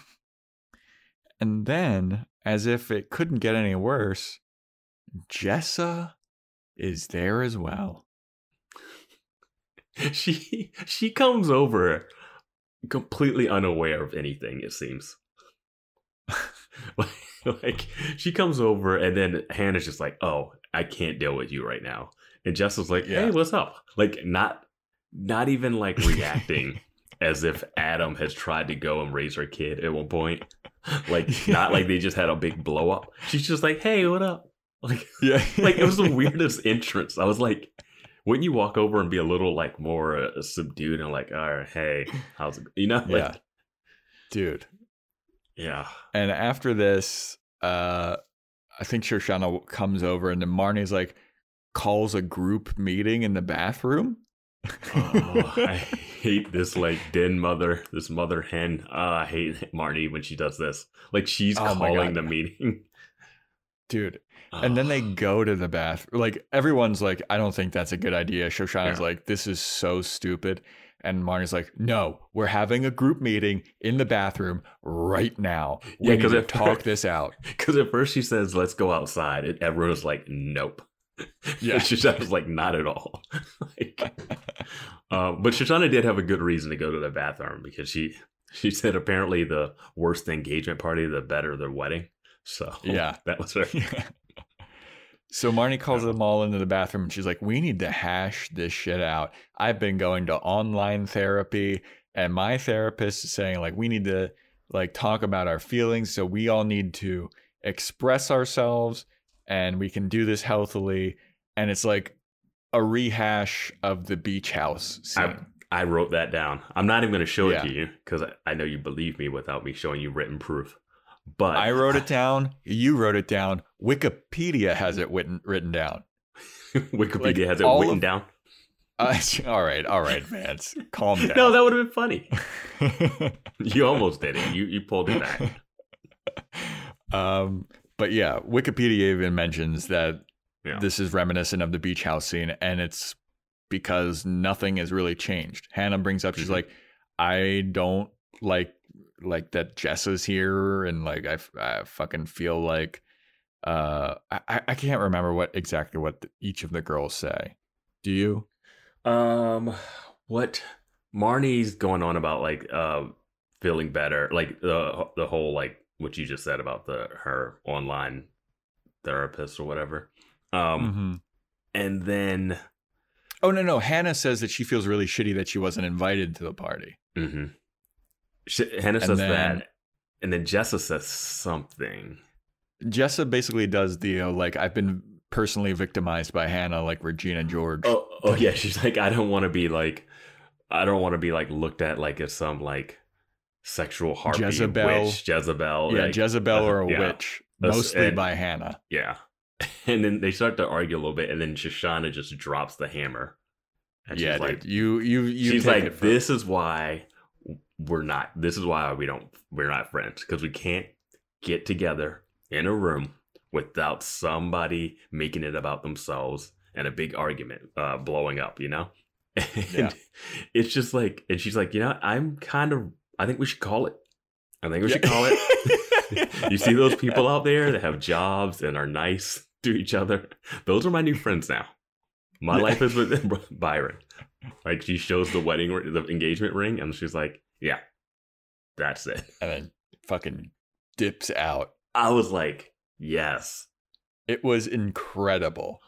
[SPEAKER 3] And then, as if it couldn't get any worse, Jessa is there as well.
[SPEAKER 4] she she comes over completely unaware of anything. It seems. like, like she comes over and then Hannah's just like, "Oh, I can't deal with you right now," and Jess was like, "Hey,
[SPEAKER 3] Yeah.
[SPEAKER 4] what's up?" Like not, not even like reacting as if Adam has tried to go and raise her kid at one point. Like not like they just had a big blow up. She's just like, "Hey, what up?" Like
[SPEAKER 3] Yeah.
[SPEAKER 4] like it was the weirdest entrance. I was like, wouldn't you walk over and be a little like more uh, subdued and like, all right, hey, how's it? You know, like,
[SPEAKER 3] Yeah. Dude.
[SPEAKER 4] yeah,
[SPEAKER 3] And after this, uh, I think Shoshanna comes over and then Marnie's like calls a group meeting in the bathroom.
[SPEAKER 4] Oh, I hate this like den mother, this mother hen. Uh, I hate Marnie when she does this. Like she's
[SPEAKER 3] Oh
[SPEAKER 4] calling the meeting.
[SPEAKER 3] Dude. And then they go to the bathroom. Like everyone's like, I don't think that's a good idea. Shoshanna's
[SPEAKER 4] Yeah.
[SPEAKER 3] like, this is so stupid. And Marnie's like, no, we're having a group meeting in the bathroom right now. We
[SPEAKER 4] Yeah,
[SPEAKER 3] need to talk this out.
[SPEAKER 4] because at first she says, "Let's go outside," and everyone was like, "Nope."
[SPEAKER 3] Yeah.
[SPEAKER 4] Yeah, Shoshanna was like, "Not at all." like, um, but Shoshanna did have a good reason to go to the bathroom because she she said apparently the worse the engagement party, the better the wedding. So
[SPEAKER 3] Yeah.
[SPEAKER 4] that was her.
[SPEAKER 3] So Marnie calls them all into the bathroom and she's like, We need to hash this shit out. I've been going to online therapy and my therapist is saying, like, we need to like talk about our feelings. So we all need to express ourselves and we can do this healthily. And it's like a rehash of the beach house scene.
[SPEAKER 4] I, I wrote that down. I'm not even going to show
[SPEAKER 3] Yeah.
[SPEAKER 4] it to you because I, I know you believe me without me showing you written proof. But
[SPEAKER 3] I wrote it down. You wrote it down. Wikipedia has it written, written down.
[SPEAKER 4] Wikipedia
[SPEAKER 3] like,
[SPEAKER 4] has it written
[SPEAKER 3] of-
[SPEAKER 4] down.
[SPEAKER 3] Uh, all right, all right, Vance, calm down.
[SPEAKER 4] No, that would have been funny. You almost did it. You you pulled it back.
[SPEAKER 3] um, but yeah, Wikipedia even mentions that
[SPEAKER 4] Yeah.
[SPEAKER 3] this is reminiscent of the beach house scene, and it's because nothing has really changed. Hannah brings up, she's
[SPEAKER 4] Mhm.
[SPEAKER 3] like, I don't like like that Jess is here, and like I, fucking feel like uh I, I- I can't remember what exactly what the, each of the girls say. Do you?
[SPEAKER 4] Um, what Marnie's going on about like uh feeling better, like the the whole like what you just said about the her online therapist or whatever. Um,
[SPEAKER 3] Mhm.
[SPEAKER 4] and then
[SPEAKER 3] Oh no no, Hannah says that she feels really shitty that she wasn't invited to the party.
[SPEAKER 4] mhm. Hannah says
[SPEAKER 3] then-
[SPEAKER 4] that, and then Jessa says something.
[SPEAKER 3] Jessa basically does the uh, like I've been personally victimized by Hannah, like Regina George.
[SPEAKER 4] Oh, oh yeah, she's like, I don't want to be like, I don't want to be like looked at like as some like sexual harpy
[SPEAKER 3] Jezebel.
[SPEAKER 4] witch, Jezebel.
[SPEAKER 3] yeah,
[SPEAKER 4] like,
[SPEAKER 3] Jezebel or a
[SPEAKER 4] yeah.
[SPEAKER 3] witch, mostly
[SPEAKER 4] and-
[SPEAKER 3] by Hannah.
[SPEAKER 4] Yeah. And then they start to argue a little bit, and then Shoshanna just drops the hammer. And
[SPEAKER 3] yeah,
[SPEAKER 4] she's like,
[SPEAKER 3] dude, you you you.
[SPEAKER 4] she's like,
[SPEAKER 3] it for-
[SPEAKER 4] this is why we're not. This is why we don't. We're not friends because we can't get together in a room without somebody making it about themselves and a big argument uh, blowing up. You know. And
[SPEAKER 3] Yeah.
[SPEAKER 4] it's just like, and she's like, you know, I'm kind of. I think we should call it. I think we should call it. you see those people out there that have jobs and are nice to each other? Those are my new friends now. My life is with Byron. Like she shows the wedding, the engagement ring, and she's like, "Yeah, that's it."
[SPEAKER 3] and then fucking dips out.
[SPEAKER 4] I was like, "Yes,"
[SPEAKER 3] It was incredible.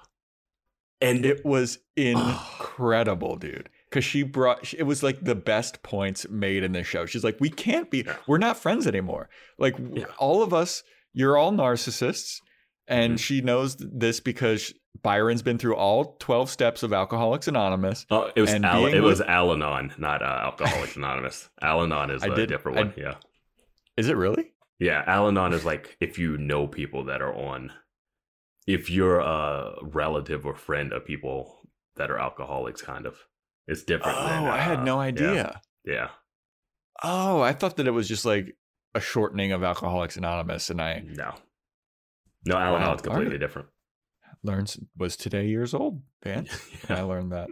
[SPEAKER 4] and
[SPEAKER 3] It was incredible, dude. Because she brought, it was like the best points made in the show. She's like, we can't be,
[SPEAKER 4] Yeah.
[SPEAKER 3] we're not friends anymore. Like,
[SPEAKER 4] Yeah.
[SPEAKER 3] all of us, you're all narcissists. And
[SPEAKER 4] Mhm.
[SPEAKER 3] she knows this because Byron's been through all 12 steps of Alcoholics Anonymous.
[SPEAKER 4] oh, it was Al- it was
[SPEAKER 3] with-
[SPEAKER 4] Al-Anon, not uh, Alcoholics Anonymous. Al-Anon is
[SPEAKER 3] I
[SPEAKER 4] a
[SPEAKER 3] did-
[SPEAKER 4] different
[SPEAKER 3] I-
[SPEAKER 4] one. yeah,
[SPEAKER 3] Is it really?
[SPEAKER 4] yeah. Al-Anon is like if you know people that are on, if you're a relative or friend of people that are alcoholics, kind of. It's
[SPEAKER 3] Oh,
[SPEAKER 4] different. than,
[SPEAKER 3] I had
[SPEAKER 4] uh,
[SPEAKER 3] no idea.
[SPEAKER 4] Yeah.
[SPEAKER 3] Oh, I thought that it was just like a shortening of Alcoholics Anonymous. And I
[SPEAKER 4] No. No, Al Anon's completely different.
[SPEAKER 3] Learned, was today years old, man. I learned that.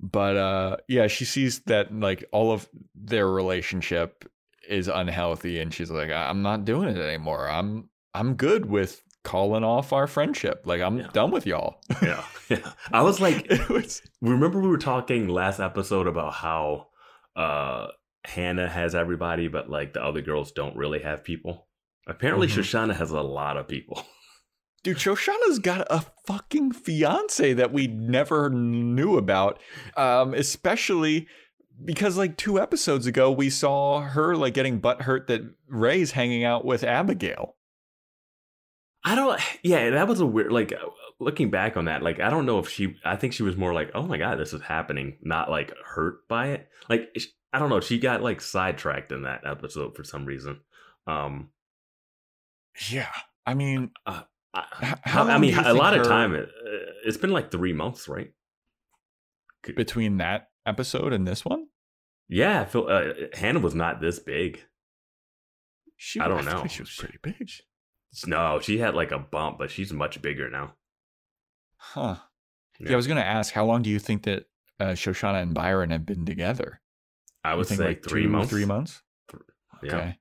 [SPEAKER 3] But uh yeah, she sees that like all of their relationship is unhealthy and she's like, I'm not doing it anymore. I'm I'm good with calling off our friendship. Like I'm
[SPEAKER 4] Yeah.
[SPEAKER 3] done with y'all.
[SPEAKER 4] yeah. Yeah. I was like,
[SPEAKER 3] was
[SPEAKER 4] remember we were talking last episode about how uh Hannah has everybody, but like the other girls don't really have people. Apparently,
[SPEAKER 3] Mhm.
[SPEAKER 4] Shoshanna has a lot of people.
[SPEAKER 3] Dude, Shoshanna's got a fucking fiance that we never knew about. Um, especially because like two episodes ago we saw her like getting butt hurt that Ray's hanging out with Abigail.
[SPEAKER 4] I don't. Yeah, that was a weird. Like uh, looking back on that, like I don't know if she. I think she was more like, "Oh my god, this is happening," not like hurt by it. Like I don't know. She got like sidetracked in that episode for some reason. Um,
[SPEAKER 3] Yeah. I mean,
[SPEAKER 4] I,
[SPEAKER 3] how
[SPEAKER 4] I mean, a lot
[SPEAKER 3] think
[SPEAKER 4] of time. It, uh, it's been like three months, right?
[SPEAKER 3] between that episode and this one,
[SPEAKER 4] Yeah, I feel uh, Hannah was not this big.
[SPEAKER 3] she
[SPEAKER 4] I don't
[SPEAKER 3] feel
[SPEAKER 4] know.
[SPEAKER 3] like she was pretty big.
[SPEAKER 4] No, she had like a bump, but she's much bigger now.
[SPEAKER 3] Huh. Yeah,
[SPEAKER 4] Yeah.
[SPEAKER 3] I was gonna ask, how long do you think that uh, Shoshanna and Byron have been together?
[SPEAKER 4] I would
[SPEAKER 3] think
[SPEAKER 4] say
[SPEAKER 3] like
[SPEAKER 4] three
[SPEAKER 3] two,
[SPEAKER 4] months.
[SPEAKER 3] Three months.
[SPEAKER 4] Yeah.
[SPEAKER 3] Okay.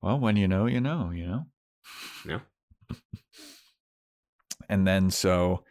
[SPEAKER 3] Well, when you know, you know, you know.
[SPEAKER 4] Yeah.
[SPEAKER 3] And then so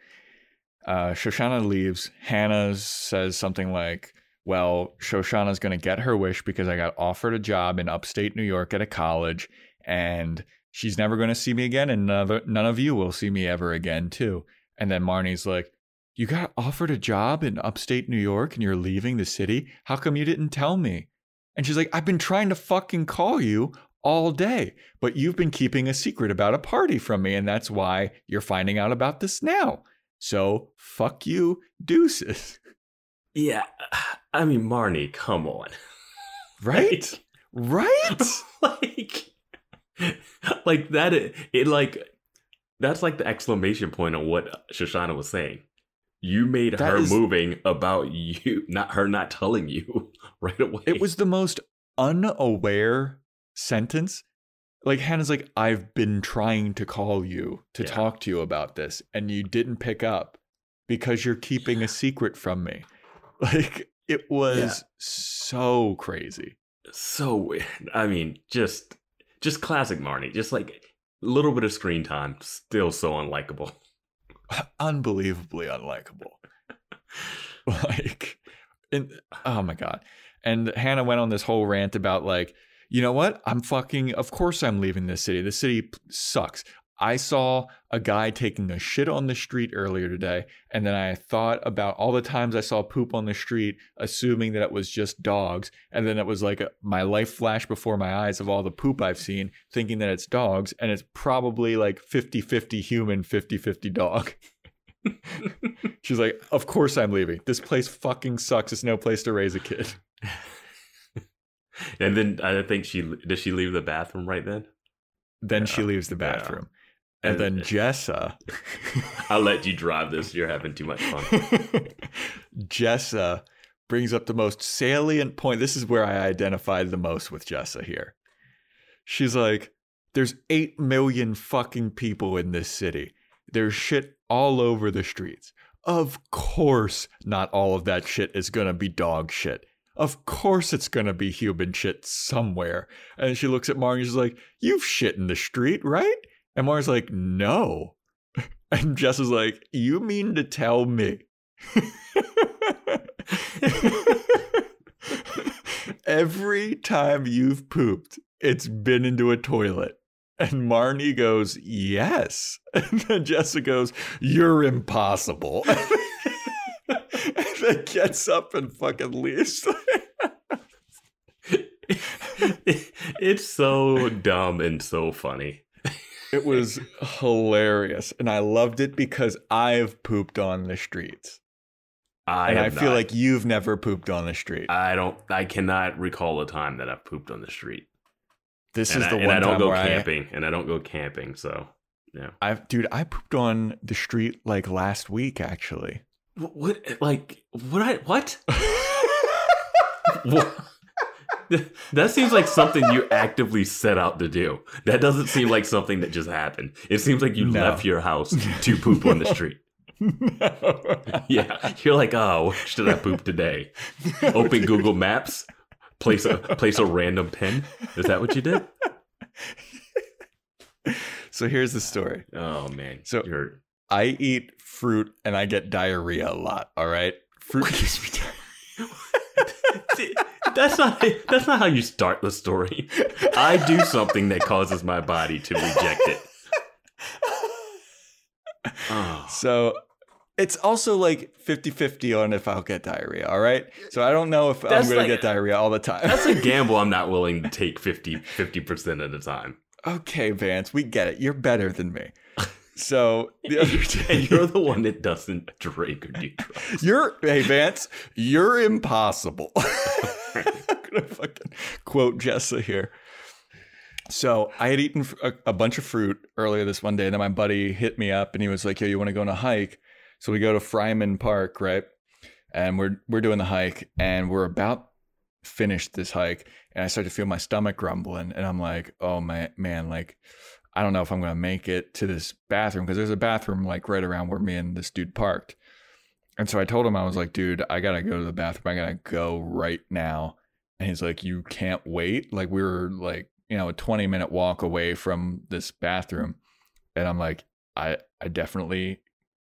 [SPEAKER 3] uh, Shoshanna leaves. Hannah says something like, Well, Shoshanna's going to get her wish because I got offered a job in upstate New York at a college, and she's never going to see me again, and none of, none of you will see me ever again, too. And then Marnie's like, You got offered a job in upstate New York and you're leaving the city? How come you didn't tell me? And she's like, I've been trying to fucking call you all day, but you've been keeping a secret about a party from me, and that's why you're finding out about this now. So fuck you, deuces.
[SPEAKER 4] Yeah. I mean, Marnie, come on.
[SPEAKER 3] Right? right?
[SPEAKER 4] like, like that. It, it like that's like the exclamation point on what Shoshanna was saying. You made
[SPEAKER 3] That
[SPEAKER 4] her
[SPEAKER 3] is-
[SPEAKER 4] moving about you, not her not telling you right away.
[SPEAKER 3] It was the most unaware sentence. Like Hannah's like, I've been trying to call you to
[SPEAKER 4] Yeah.
[SPEAKER 3] talk to you about this, and you didn't pick up because you're keeping a secret from me. Like it was
[SPEAKER 4] Yeah.
[SPEAKER 3] so crazy.
[SPEAKER 4] so weird. I mean, just just classic Marnie. Just like a little bit of screen time, still so unlikable.
[SPEAKER 3] Unbelievably unlikable. like and oh my god and hannah went on this whole rant about like you know what i'm fucking of course i'm leaving this city The city sucks i saw a guy taking a shit on the street earlier today and then i thought about all the times i saw poop on the street assuming that it was just dogs and then it was like a, my life flashed before my eyes of all the poop i've seen thinking that it's dogs and it's probably like 50-50 human 50-50 dog She's like, Of course I'm leaving. This place fucking sucks. It's no place to raise a kid.
[SPEAKER 4] and then I think she did she leave the bathroom right then?
[SPEAKER 3] Then she
[SPEAKER 4] uh,
[SPEAKER 3] leaves the
[SPEAKER 4] yeah.
[SPEAKER 3] bathroom. And then Jessa.
[SPEAKER 4] I'll let you drive this. You're having too much fun.
[SPEAKER 3] Jessa brings up the most salient point. This is where I identified the most with Jessa here. She's like, There's 8 million fucking people in this city. There's shit all over the streets. Of course, not all of that shit is gonna be dog shit. Of course, it's gonna be human shit somewhere. And she looks at Marnie and she's like, You've shit in the street, right? And Marnie's like, No. And Jess is like, You mean to tell me? Every time you've pooped, it's been into a toilet. And Marnie goes, Yes. And then Jessica goes, You're impossible. Then gets up and fucking leaves.
[SPEAKER 4] it's so dumb and so funny.
[SPEAKER 3] it was hilarious. And I loved it because I've pooped on the streets.
[SPEAKER 4] I
[SPEAKER 3] and I feel
[SPEAKER 4] not.
[SPEAKER 3] like you've never pooped on the street.
[SPEAKER 4] I don't. I cannot recall a time that I've pooped on the street.
[SPEAKER 3] this
[SPEAKER 4] and
[SPEAKER 3] is
[SPEAKER 4] I,
[SPEAKER 3] the one
[SPEAKER 4] I don't go camping, and I don't go camping. So yeah.
[SPEAKER 3] I, I've, dude, I pooped on the street like last week, actually.
[SPEAKER 4] What? what like what? I, what? what? That seems like something you actively set out to do. That doesn't seem like something that just happened. It seems like you
[SPEAKER 3] No.
[SPEAKER 4] left your house to poop on the street.
[SPEAKER 3] no.
[SPEAKER 4] Yeah, you're like, oh, where should I poop today? Open Google Maps, place a place a random pin. Is that what you did?
[SPEAKER 3] So here's the story.
[SPEAKER 4] Oh man,
[SPEAKER 3] So-
[SPEAKER 4] you're
[SPEAKER 3] I eat fruit and I get diarrhea a lot. All right, fruit gives me diarrhea.
[SPEAKER 4] That's not that's not how you start the story. I do something that causes my body to reject it. Oh.
[SPEAKER 3] So it's also like 50-50 on if I'll get diarrhea, all right? So I don't know if I'm going
[SPEAKER 4] like-
[SPEAKER 3] to get diarrhea all the time.
[SPEAKER 4] That's a gamble I'm not willing to take 50 50% of the time.
[SPEAKER 3] okay, Vance, we get it. You're better than me. So the other day,
[SPEAKER 4] And you're the one that doesn't drink or do drugs.
[SPEAKER 3] You're hey Vance, you're impossible. I'm gonna fucking quote Jessa here. So I had eaten a, a bunch of fruit earlier this one day, and then my buddy hit me up and he was like, "Yo, you want to go on a hike?" So we go to Fryman Park, right? And we're we're doing the hike, and we're about finished this hike, and I start to feel my stomach grumbling, and I'm like, "Oh my man, like." I don't know if I'm gonna make it to this bathroom because there's a bathroom like right around where me and this dude parked. And so I told him, I was like, dude, I gotta go to the bathroom. I gotta go right now. And he's like, you can't wait. Like we were like, you know, a 20 minute walk away from this bathroom. And I'm like, I I definitely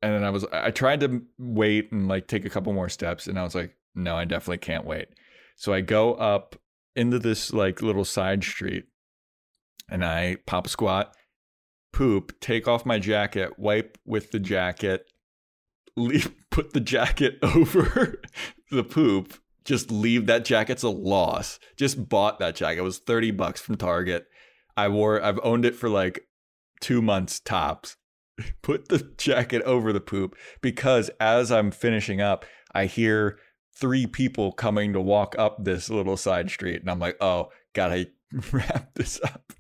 [SPEAKER 3] and then I was I tried to wait and like take a couple more steps and I was like, no, I definitely can't wait. So I go up into this like little side street and I pop squat, poop, take off my jacket, wipe with the jacket, leave, put the jacket over the poop. Just leave that jacket's a loss. Just bought that jacket. It was 30 bucks from Target. I wore I've owned it for like 2 months tops. Put the jacket over the poop because as I'm finishing up, I hear three people coming to walk up this little side street and I'm like, "Oh, got to wrap this up."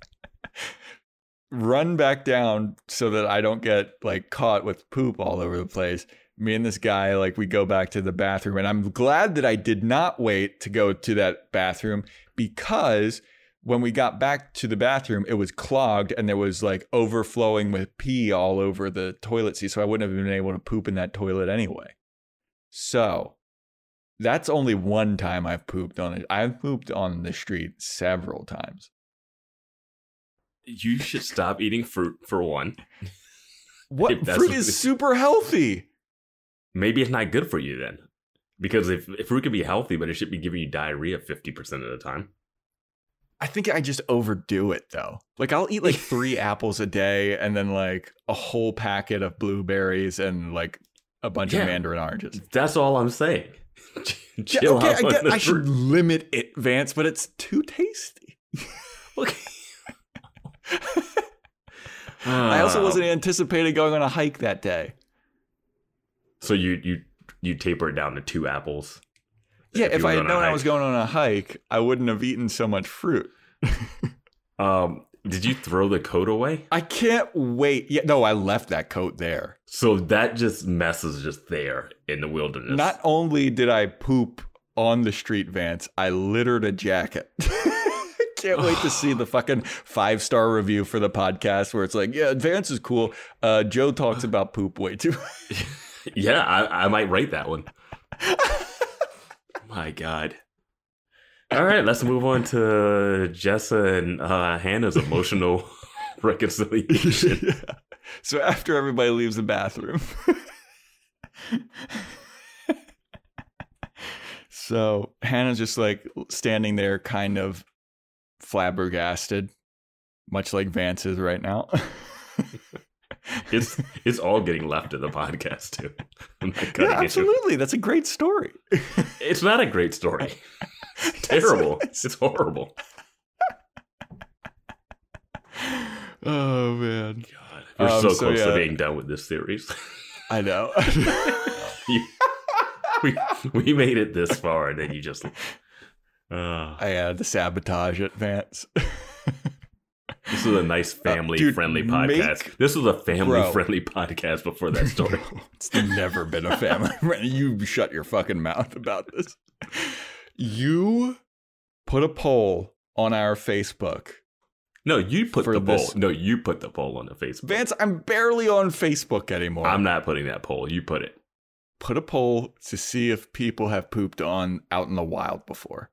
[SPEAKER 3] Run back down so that I don't get like caught with poop all over the place. Me and this guy like we go back to the bathroom and i'm glad that i did not wait to go to that bathroom because when we got back to the bathroom it was clogged and there was like overflowing with pee all over the toilet seat so i wouldn't have been able to poop in that toilet anyway. So that's only one time i've pooped on it. I've pooped on the street several times
[SPEAKER 4] You should stop eating fruit for one.
[SPEAKER 3] what fruit is super healthy
[SPEAKER 4] Maybe it's not good for you then. Because if, if fruit can be healthy, but it should be giving you diarrhea 50% of the time.
[SPEAKER 3] I think I just overdo it though. Like I'll eat like three apples a day and then like a whole packet of blueberries and like a bunch
[SPEAKER 4] Yeah.
[SPEAKER 3] of mandarin oranges.
[SPEAKER 4] That's all I'm saying.
[SPEAKER 3] Yeah, okay, I, get, I should limit it, Vance, but it's too tasty.
[SPEAKER 4] Okay.
[SPEAKER 3] I also
[SPEAKER 4] Uh,
[SPEAKER 3] wasn't anticipating going on a hike that day.
[SPEAKER 4] So you you you taper it down to two apples.
[SPEAKER 3] Yeah,
[SPEAKER 4] If
[SPEAKER 3] if, I had known I was going on a hike, I wouldn't have eaten so much fruit.
[SPEAKER 4] Um, did you throw the coat away?
[SPEAKER 3] I can't wait. Yeah, no, I left that coat there.
[SPEAKER 4] So that just mess is just there in the wilderness.
[SPEAKER 3] Not only did I poop on the street, Vance, I littered a jacket. Can't wait to see the fucking five star review for the podcast where it's like, yeah, Advance is cool. Uh, Joe talks about poop way too.
[SPEAKER 4] yeah, I, I might rate that one. My God. All right, let's move on to Jessa and uh, Hannah's emotional reconciliation.
[SPEAKER 3] Yeah. So after everybody leaves the bathroom. so Hannah's just like standing there, kind of flabbergasted, much like Vance is right now.
[SPEAKER 4] It's it's all getting left in the podcast too.
[SPEAKER 3] Yeah,
[SPEAKER 4] it.
[SPEAKER 3] absolutely. That's a great story.
[SPEAKER 4] It's not a great story. Terrible. It's horrible.
[SPEAKER 3] Oh man,
[SPEAKER 4] God, we're
[SPEAKER 3] Um,
[SPEAKER 4] so
[SPEAKER 3] so,
[SPEAKER 4] close to being done with this series.
[SPEAKER 3] I know.
[SPEAKER 4] You- we we made it this far, and then you just. Uh,
[SPEAKER 3] I had to sabotage it, Vance.
[SPEAKER 4] this is a nice family
[SPEAKER 3] dude,
[SPEAKER 4] friendly
[SPEAKER 3] make-
[SPEAKER 4] podcast. This was a family
[SPEAKER 3] Bro.
[SPEAKER 4] friendly podcast before that story.
[SPEAKER 3] it's never been a family. you shut your fucking mouth about this. You put a poll on our Facebook.
[SPEAKER 4] no, you put the poll.
[SPEAKER 3] this-
[SPEAKER 4] No, you put the poll on the Facebook.
[SPEAKER 3] Vance, I'm barely on Facebook anymore.
[SPEAKER 4] I'm not putting that poll. You put it.
[SPEAKER 3] put a poll to see if people have pooped on out in the wild before.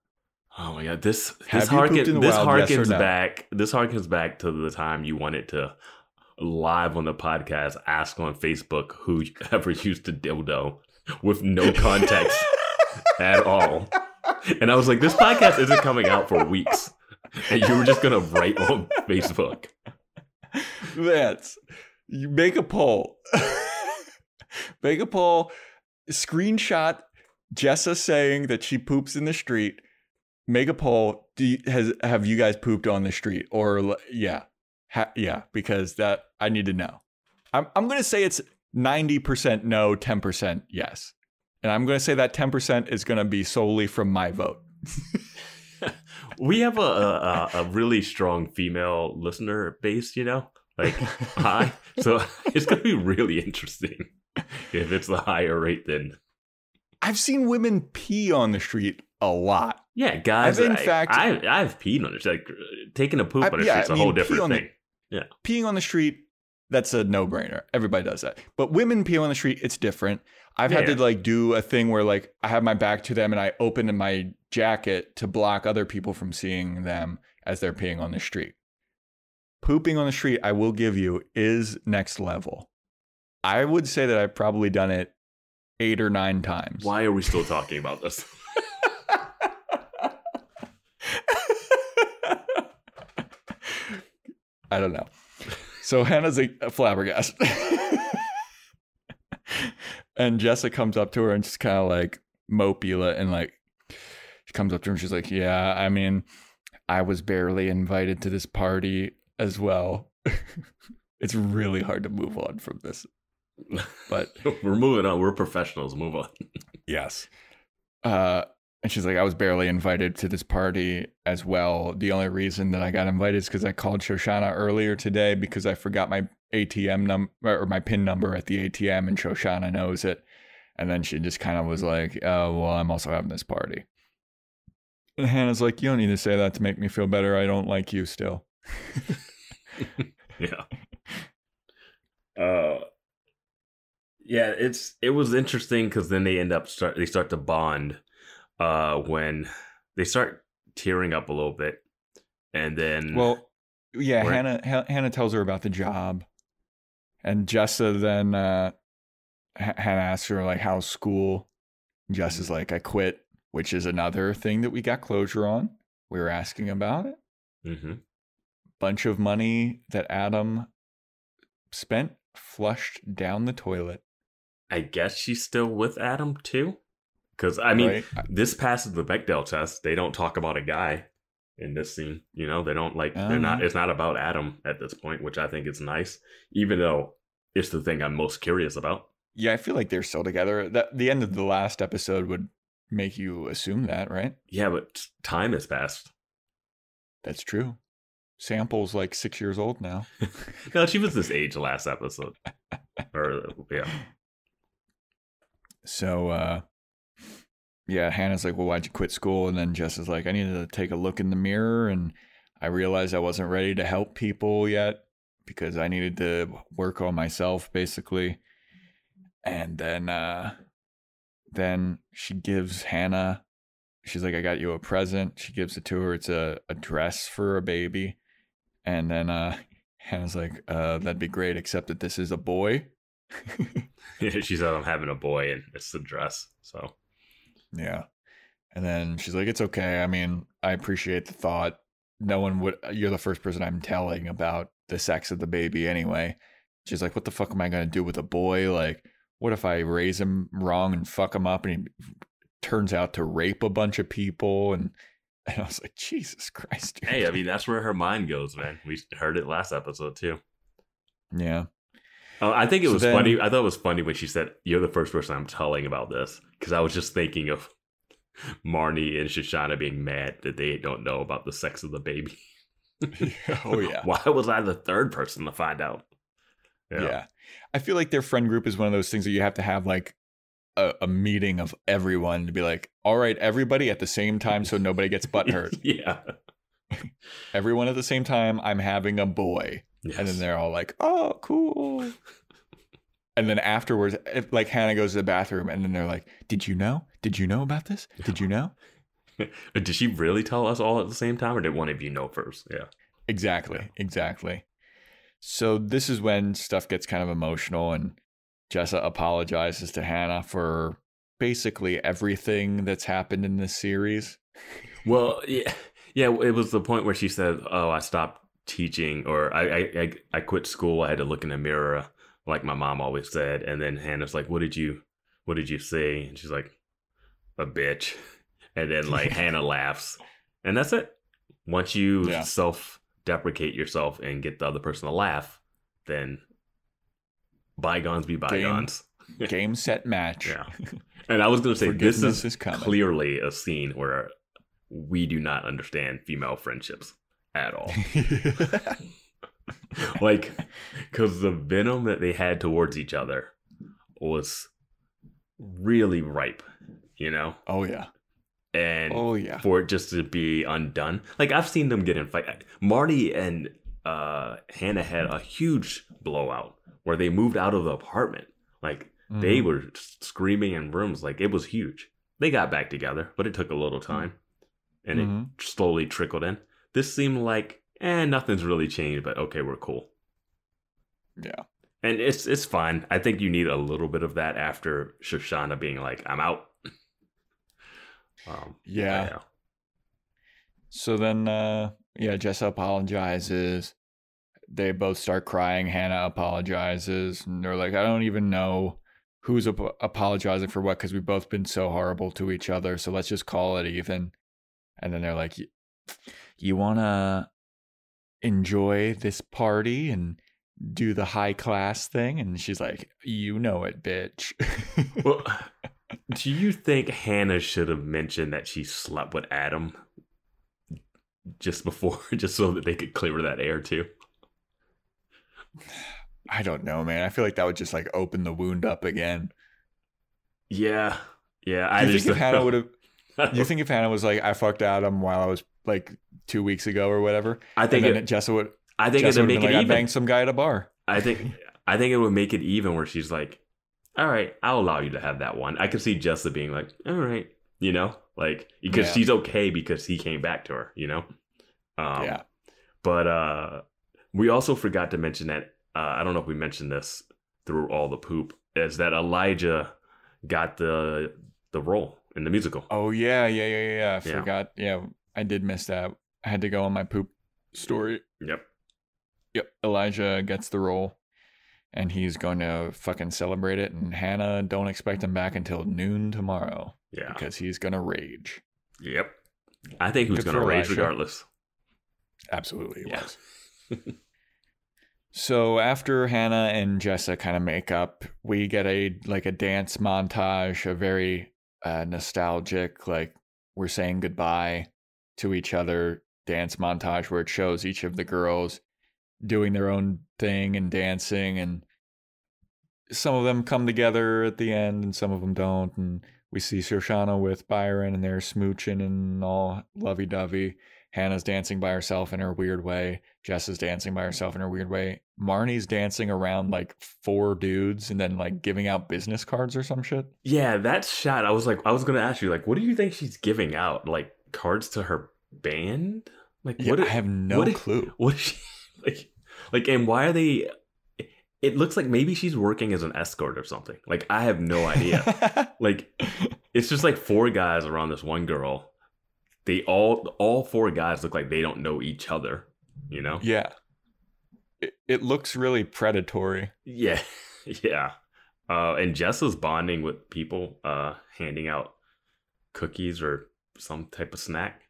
[SPEAKER 4] Oh my god, this
[SPEAKER 3] Have
[SPEAKER 4] this harkens this
[SPEAKER 3] wild, yes
[SPEAKER 4] harkens
[SPEAKER 3] no?
[SPEAKER 4] back this harkens back to the time you wanted to live on the podcast ask on Facebook who ever used a dildo with no context at all. And I was like, this podcast isn't coming out for weeks. And you were just going to write on Facebook.
[SPEAKER 3] That's you make a poll. make a poll. Screenshot Jessa saying that she poops in the street. Make a poll. Do you, has have you guys pooped on the street or yeah, ha, yeah? Because that I need to know. I'm I'm gonna say it's ninety percent no, ten percent yes, and I'm gonna say that ten percent is gonna be solely from my vote.
[SPEAKER 4] We have a, a, a really strong female listener base, you know? Like, high. So it's going to be really interesting if it's the higher rate than.
[SPEAKER 3] I've seen women pee on the street a lot.
[SPEAKER 4] Yeah, guys.
[SPEAKER 3] I've in
[SPEAKER 4] I,
[SPEAKER 3] fact-
[SPEAKER 4] I, I've peed on it. Like, taking a poop
[SPEAKER 3] I-
[SPEAKER 4] on a
[SPEAKER 3] yeah,
[SPEAKER 4] street's
[SPEAKER 3] I
[SPEAKER 4] a whole
[SPEAKER 3] mean,
[SPEAKER 4] different
[SPEAKER 3] on the-
[SPEAKER 4] thing.
[SPEAKER 3] peeing on the street that's a no-brainer everybody does that but women pee on the street it's different i've had
[SPEAKER 4] Yeah.
[SPEAKER 3] to like do a thing where like i have my back to them and i open my jacket to block other people from seeing them as they're peeing on the street pooping on the street i will give you is next level i would say that i've probably done it eight or nine times
[SPEAKER 4] Why are we still talking about this?
[SPEAKER 3] I don't know. So Hannah's a, a flabbergasted. and Jessica comes up to her and just kind of like mopula and like she comes up to her and she's like, Yeah, I mean, I was barely invited to this party as well. it's really hard to move on from this. But
[SPEAKER 4] We're moving on. We're professionals. Move on.
[SPEAKER 3] Yes. Uh, and she's like, I was barely invited to this party as well. The only reason that I got invited is because I called Shoshanna earlier today because I forgot my ATM number or my PIN number at the ATM, and Shoshanna knows it. And then she just kind of was like, Oh, well, I'm also having this party. And Hannah's like, You don't need to say that to make me feel better. I don't like you still.
[SPEAKER 4] yeah. Uh, yeah, it's it was interesting because then they end up start they start to bond, uh, when they start tearing up a little bit, and then
[SPEAKER 3] Well, yeah. Hannah Ha- Hannah tells her about the job, and Jessa then uh, H- Hannah asks her like, "How's school?" Jess is like, "I quit," which is another thing that we got closure on. We were asking about it.
[SPEAKER 4] hmm
[SPEAKER 3] Bunch of money that Adam spent flushed down the toilet.
[SPEAKER 4] I guess she's still with Adam too, because I mean
[SPEAKER 3] right?
[SPEAKER 4] this passes the Bechdel test. They don't talk about a guy in this scene. You know, they don't like they're not.
[SPEAKER 3] Uh-huh.
[SPEAKER 4] It's not about Adam at this point, which I think is nice, even though it's the thing I'm most curious about.
[SPEAKER 3] yeah, I feel like they're still together. That the end of the last episode would make you assume that, right?
[SPEAKER 4] Yeah, but time has passed.
[SPEAKER 3] That's true. Sample's like six years old now.
[SPEAKER 4] no, she was this age last episode. or yeah,
[SPEAKER 3] So uh yeah, Hannah's like, Well, why'd you quit school? And then Jess is like, I needed to take a look in the mirror and I realized I wasn't ready to help people yet because I needed to work on myself basically. And then uh then she gives Hannah she's like, I got you a present. She gives it to her. It's a, a dress for a baby. And then uh Hannah's like, uh, that'd be great, except that this is a boy.
[SPEAKER 4] yeah, she said I'm having a boy and it's the dress. So
[SPEAKER 3] Yeah. And then she's like, it's okay. I mean, I appreciate the thought. No one would, you're the first person I'm telling about the sex of the baby anyway. She's like, what the fuck am I going to do with a boy? Like, what if I raise him wrong and fuck him up and he turns out to rape a bunch of people? And, and I was like, Jesus Christ. Dude.
[SPEAKER 4] hey, I mean that's where her mind goes, man. We heard it last episode too.
[SPEAKER 3] yeah.
[SPEAKER 4] Uh, I think it
[SPEAKER 3] So
[SPEAKER 4] was
[SPEAKER 3] then-
[SPEAKER 4] funny. I thought it was funny when she said, "You're the first person I'm telling about this," because I was just thinking of Marnie and Shoshanna being mad that they don't know about the sex of the baby.
[SPEAKER 3] oh, yeah.
[SPEAKER 4] Why was I the third person to find out?
[SPEAKER 3] Yeah. I feel like their friend group is one of those things that you have to have like a, a meeting of everyone to be like, all right, everybody at the same time so nobody gets butt hurt.
[SPEAKER 4] yeah.
[SPEAKER 3] everyone at the same time, I'm having a boy.
[SPEAKER 4] Yes.
[SPEAKER 3] And then they're all like, oh, cool. And then afterwards, if, like Hannah goes to the bathroom and then they're like, did you know? Did you know about this? Did you know?
[SPEAKER 4] Did she really tell us all at the same time, or did one of you know first? Yeah.
[SPEAKER 3] Exactly. Exactly. So this is when stuff gets kind of emotional and Jessa apologizes to Hannah for basically everything that's happened in this series.
[SPEAKER 4] Well, yeah, yeah. It was the point where she said, "Oh, I stopped teaching, or I, I, I, I quit school. I had to look in the mirror, like my mom always said." And then Hannah's like, "What did you, what did you say?" And she's like, "A bitch." And then like Hannah laughs, and that's it. Once you
[SPEAKER 3] Yeah.
[SPEAKER 4] self-deprecate yourself and get the other person to laugh, then bygones be bygones.
[SPEAKER 3] Game set match.
[SPEAKER 4] Yeah. And I was going to say, this is,
[SPEAKER 3] is
[SPEAKER 4] clearly a scene where we do not understand female friendships at all. like, because the venom that they had towards each other was really ripe, you know?
[SPEAKER 3] oh yeah.
[SPEAKER 4] And
[SPEAKER 3] Oh yeah.
[SPEAKER 4] for it just to be undone. Like I've seen them get in fight. Marnie and uh, Hannah had a huge blowout where they moved out of the apartment. Like they
[SPEAKER 3] Mhm.
[SPEAKER 4] were screaming in rooms. Like it was huge. They got back together, but it took a little time, and
[SPEAKER 3] Mhm.
[SPEAKER 4] it slowly trickled in. This seemed like, eh, nothing's really changed, but okay, we're cool.
[SPEAKER 3] Yeah.
[SPEAKER 4] And it's it's fine. I think you need a little bit of that after Shoshanna being like, "I'm out." Um,
[SPEAKER 3] Yeah. So then, uh, yeah, Jessa apologizes. They both start crying. Hannah apologizes, and they're like, "I don't even know who's ap- apologizing for what because we've both been so horrible to each other. So let's just call it even." And then they're like, "You want to enjoy this party and do the high class thing?" And she's like, "You know it, bitch."
[SPEAKER 4] Well, do you think Hannah should have mentioned that she slept with Adam just before, just so that they could clear that air too?
[SPEAKER 3] I don't know, man. I feel like that would just like open the wound up again.
[SPEAKER 4] Yeah, yeah. I
[SPEAKER 3] you
[SPEAKER 4] just
[SPEAKER 3] think if Hannah would have? You think if Hannah was like, I fucked Adam while I was like two weeks ago or whatever,
[SPEAKER 4] I think it,
[SPEAKER 3] Jessa would,
[SPEAKER 4] I think
[SPEAKER 3] Jessa
[SPEAKER 4] it'd make it
[SPEAKER 3] like, I
[SPEAKER 4] even.
[SPEAKER 3] banged some guy at a bar.
[SPEAKER 4] I think I think it would make it even where she's like, "All right, I'll allow you to have that one." I could see Jessa being like, "All right," you know, like because
[SPEAKER 3] Yeah.
[SPEAKER 4] she's okay because he came back to her, you know. Um,
[SPEAKER 3] yeah.
[SPEAKER 4] But uh, we also forgot to mention that uh, I don't know if we mentioned this through all the poop is that Elijah got the the role in the musical.
[SPEAKER 3] Oh yeah, yeah, yeah, yeah. yeah. I
[SPEAKER 4] Yeah.
[SPEAKER 3] forgot. Yeah, I did miss that. I had to go on my poop story.
[SPEAKER 4] Yep.
[SPEAKER 3] Yep. Elijah gets the role, and he's going to fucking celebrate it. And Hannah, don't expect him back until noon tomorrow
[SPEAKER 4] Yeah.
[SPEAKER 3] because he's gonna rage.
[SPEAKER 4] Yep. I think he was going to rage
[SPEAKER 3] Elijah.
[SPEAKER 4] regardless.
[SPEAKER 3] Absolutely, he
[SPEAKER 4] Yeah.
[SPEAKER 3] was. So after Hannah and Jessa kind of make up, we get a like a dance montage, a very uh, nostalgic, like we're saying goodbye to each other dance montage where it shows each of the mm-hmm. girls doing their own thing and dancing and some of them come together at the end and some of them don't and we see Shoshanna with Byron and they're smooching and all lovey-dovey. Hannah's dancing by herself in her weird way. Jess is dancing by herself in her weird way. Marnie's dancing around like four dudes and then like giving out business cards or some shit.
[SPEAKER 4] Yeah, that shot. I was like, I was going to ask you, like, what do you think she's giving out? Like cards to her band? Like,
[SPEAKER 3] Yeah,
[SPEAKER 4] what?
[SPEAKER 3] I have no
[SPEAKER 4] what-
[SPEAKER 3] clue.
[SPEAKER 4] What is she like? Like, and why are they? It looks like maybe she's working as an escort or something. Like, I have no idea. like, it's just like four guys around this one girl. They all, all four guys look like they don't know each other. You know?
[SPEAKER 3] yeah. It, it looks really predatory.
[SPEAKER 4] Yeah, yeah. Uh, and Jess is bonding with people, uh, handing out cookies or some type of snack.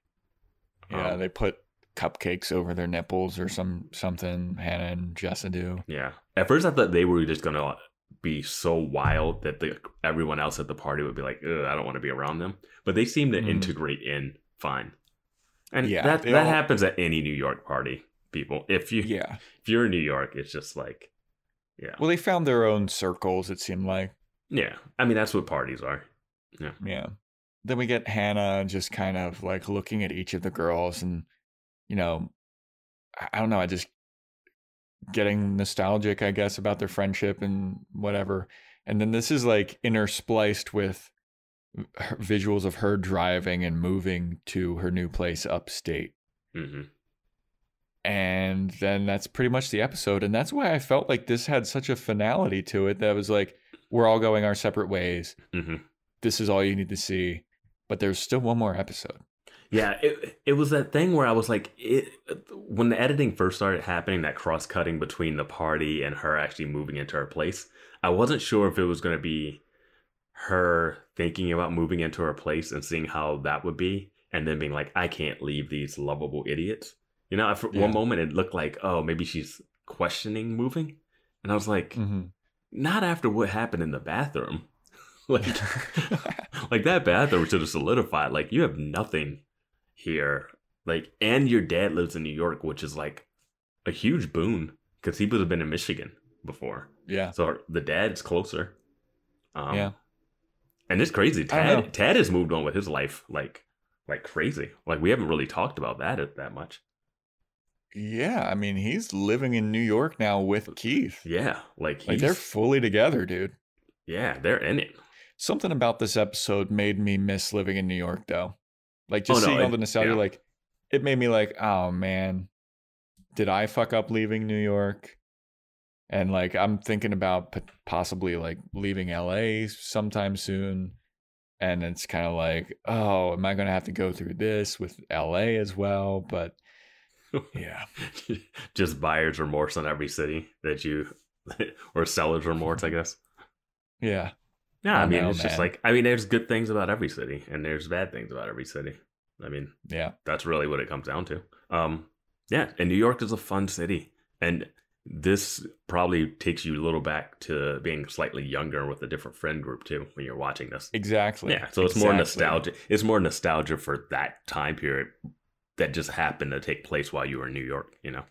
[SPEAKER 3] Yeah,
[SPEAKER 4] Um,
[SPEAKER 3] they put cupcakes over their nipples or some something. Hannah and Jessa do.
[SPEAKER 4] Yeah. At first, I thought they were just gonna be so wild that the everyone else at the party would be like, Ugh, I don't want to be around them. But they seem to
[SPEAKER 3] Mhm.
[SPEAKER 4] integrate in fine. And
[SPEAKER 3] Yeah,
[SPEAKER 4] that that
[SPEAKER 3] all-
[SPEAKER 4] happens at any New York party. People, if you
[SPEAKER 3] Yeah.
[SPEAKER 4] if you're in New York, it's just like, yeah,
[SPEAKER 3] Well, they found their own circles. It seemed like.
[SPEAKER 4] yeah. I mean, that's what parties are.
[SPEAKER 3] Yeah. Yeah. Then we get Hannah just kind of like looking at each of the girls and, you know, I- don't know, I just getting nostalgic, I guess, about their friendship and whatever. And then this is like interspliced with her- visuals of her driving and moving to her new place upstate.
[SPEAKER 4] hmm
[SPEAKER 3] And then that's pretty much the episode. And that's why I felt like this had such a finality to it that was like, we're all going our separate ways.
[SPEAKER 4] hmm
[SPEAKER 3] this is all you need to see. But there's still one more episode.
[SPEAKER 4] Yeah, it it was that thing where I was like, it when the editing first started happening, that cross cutting between the party and her actually moving into her place. I wasn't sure if it was going to be her thinking about moving into her place and seeing how that would be, and then being like, I can't leave these lovable idiots. You know, for
[SPEAKER 3] Yeah.
[SPEAKER 4] one moment it looked like, oh, maybe she's questioning moving, and I was like,
[SPEAKER 3] Mm-hmm.
[SPEAKER 4] not after what happened in the bathroom. like, like that bathroom should have solidified. Like, you have nothing here. Like, and your dad lives in New York, which is like a huge boon because he would have been in Michigan before.
[SPEAKER 3] yeah.
[SPEAKER 4] So the dad's closer. Um,
[SPEAKER 3] Yeah.
[SPEAKER 4] And it's crazy. Tad, Tad has moved on with his life like like crazy. Like we haven't really talked about that that much.
[SPEAKER 3] Yeah. I mean, he's living in New York now with Keith.
[SPEAKER 4] Yeah. Like
[SPEAKER 3] Like they're fully together, dude.
[SPEAKER 4] yeah, they're in it.
[SPEAKER 3] Something about this episode made me miss living in New York, though. Like
[SPEAKER 4] Oh,
[SPEAKER 3] just
[SPEAKER 4] no,
[SPEAKER 3] seeing all
[SPEAKER 4] it-
[SPEAKER 3] the nostalgia,
[SPEAKER 4] yeah.
[SPEAKER 3] like it made me like, oh man, did I fuck up leaving New York? And like I'm thinking about possibly like leaving LA sometime soon. And it's kind of like, oh, am I going to have to go through this with LA as well? But yeah,
[SPEAKER 4] Just buyer's remorse on every city that you or seller's remorse, I guess.
[SPEAKER 3] yeah,
[SPEAKER 4] Yeah, I,
[SPEAKER 3] I
[SPEAKER 4] mean
[SPEAKER 3] know,
[SPEAKER 4] it's just like I mean there's good things about every city and there's bad things about every city. I mean,
[SPEAKER 3] yeah.
[SPEAKER 4] that's really what it comes down to. Um, yeah, and New York is a fun city, and this probably takes you a little back to being slightly younger with a different friend group too when you're watching this.
[SPEAKER 3] Exactly.
[SPEAKER 4] Yeah, so it's more nostalgia. It's more nostalgia for that time period that just happened to take place while you were in New York. You know.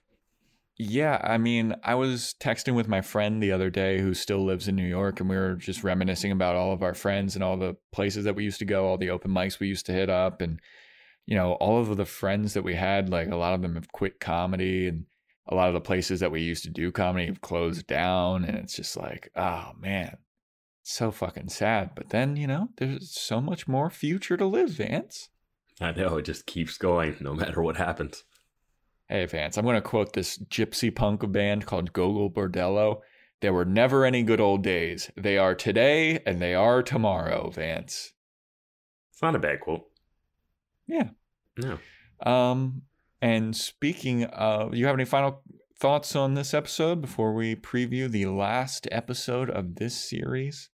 [SPEAKER 3] Yeah, I mean, I was texting with my friend the other day who still lives in New York, and we were just reminiscing about all of our friends and all the places that we used to go, all the open mics we used to hit up, and you know, all of the friends that we had. Like a lot of them have quit comedy, and a lot of the places that we used to do comedy have closed down, and it's just like, oh man, so fucking sad. But then you know, there's so much more future to live, Vance.
[SPEAKER 4] I know it just keeps going no matter what happens.
[SPEAKER 3] Hey, Vance, I'm going to quote this gypsy punk band called Gogol Bordello. There were never any good old days. They are today and they are tomorrow, Vance.
[SPEAKER 4] It's not a bad quote.
[SPEAKER 3] Yeah.
[SPEAKER 4] No.
[SPEAKER 3] Um, and speaking of, you have any final thoughts on this episode before we preview the last episode of this series?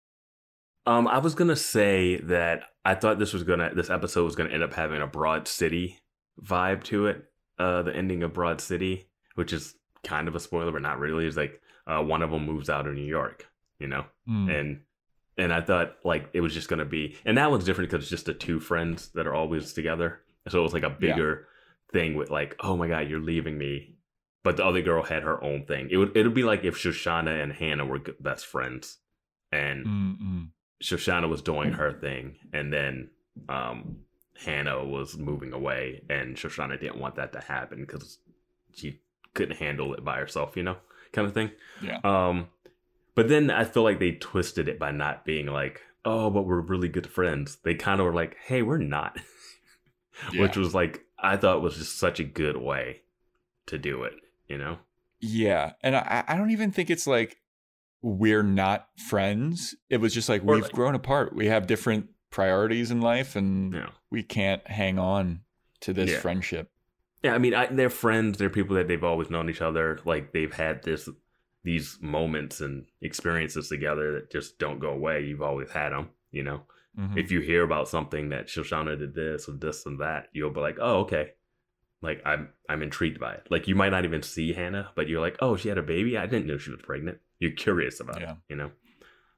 [SPEAKER 4] Um, I was gonna say that I thought this was gonna this episode was gonna end up having a Broad City vibe to it. Uh, the ending of Broad City, which is kind of a spoiler, but not really. Is like uh, one of them moves out of New York, you know,
[SPEAKER 3] Hmm.
[SPEAKER 4] and and I thought like it was just gonna be, and that one's different because it's just the two friends that are always together. So it was like a
[SPEAKER 3] Yeah.
[SPEAKER 4] bigger thing with like, oh my god, you're leaving me. But the other girl had her own thing. It would it would be like if Shoshanna and Hannah were best friends, and
[SPEAKER 3] Mm-mm.
[SPEAKER 4] Shoshanna was doing her thing, and then um, Hannah was moving away, and Shoshanna didn't want that to happen because she couldn't handle it by herself, you know, kind of thing.
[SPEAKER 3] Yeah.
[SPEAKER 4] Um, but then I feel like they twisted it by not being like, "Oh, but we're really good friends." They kind of were like, "Hey, we're not," which was like I thought was just such a good way to do it, you know.
[SPEAKER 3] Yeah, and I, I don't even think it's like we're not friends. It was just like
[SPEAKER 4] Or
[SPEAKER 3] we've
[SPEAKER 4] like-
[SPEAKER 3] grown apart. We have different priorities in life, and
[SPEAKER 4] Yeah.
[SPEAKER 3] We can't hang on to this
[SPEAKER 4] Yeah.
[SPEAKER 3] friendship.
[SPEAKER 4] Yeah, I mean, I, they're friends. They're people that they've always known each other. Like they've had this, these moments and experiences together that just don't go away. You've always had them. You know,
[SPEAKER 3] Mhm.
[SPEAKER 4] if you hear about something that Shoshanna did this or this and that, you'll be like, oh, okay. Like I'm, I'm intrigued by it. Like you might not even see Hannah, but you're like, oh, she had a baby. I didn't know she was pregnant. You're curious about
[SPEAKER 3] Yeah.
[SPEAKER 4] it. You know.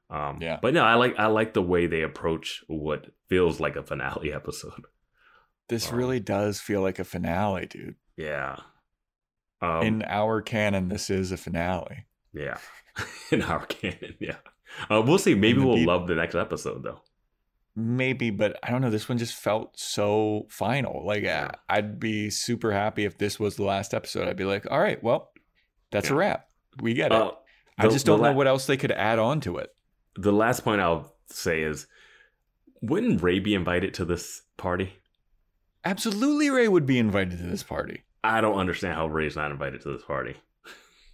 [SPEAKER 4] Um,
[SPEAKER 3] Yeah.
[SPEAKER 4] But no, I like, I like the way they approach what feels like a finale episode.
[SPEAKER 3] This
[SPEAKER 4] Um,
[SPEAKER 3] really does feel like a finale, dude.
[SPEAKER 4] Yeah. Um,
[SPEAKER 3] In our canon, this is a finale.
[SPEAKER 4] Yeah, in our canon, yeah. Uh, we'll see. Maybe we'll love the next episode though.
[SPEAKER 3] Maybe, but I don't know. This one just felt so final. Like
[SPEAKER 4] Yeah.
[SPEAKER 3] I'd be super happy if this was the last episode. I'd be like, all right, well, that's a wrap. We get it.
[SPEAKER 4] Uh,
[SPEAKER 3] I just don't
[SPEAKER 4] la-
[SPEAKER 3] know what else they could add on to it.
[SPEAKER 4] The last point I'll say is, wouldn't Ray be invited to this party?
[SPEAKER 3] Absolutely, Ray would be invited to this party.
[SPEAKER 4] I don't understand how Ray's not invited to this party.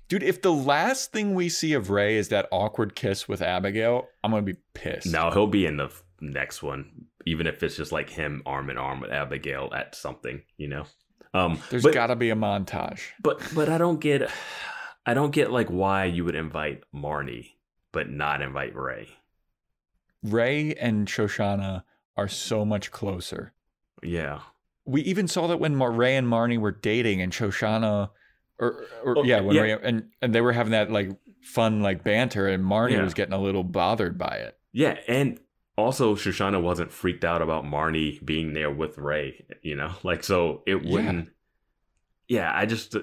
[SPEAKER 3] Dude, if the last thing we see of Ray is that awkward kiss with Abigail, I'm gonna be pissed.
[SPEAKER 4] No, he'll be in the next one, even if it's just like him arm in arm with Abigail at something, you know. Um,
[SPEAKER 3] There's got to be a montage.
[SPEAKER 4] but but I don't get, I don't get like why you would invite Marnie but not invite Ray.
[SPEAKER 3] Ray and Shoshanna are so much closer.
[SPEAKER 4] Yeah,
[SPEAKER 3] We even saw that when Mar- Ray and Marnie were dating, and Shoshanna, or, or
[SPEAKER 4] Oh,
[SPEAKER 3] yeah, when
[SPEAKER 4] yeah.
[SPEAKER 3] Ray and and they were having that like fun like banter, and Marnie
[SPEAKER 4] Yeah.
[SPEAKER 3] was getting a little bothered by it.
[SPEAKER 4] yeah, and also Shoshanna wasn't freaked out about Marnie being there with Ray. You know, like so it wouldn't. Yeah, I just uh,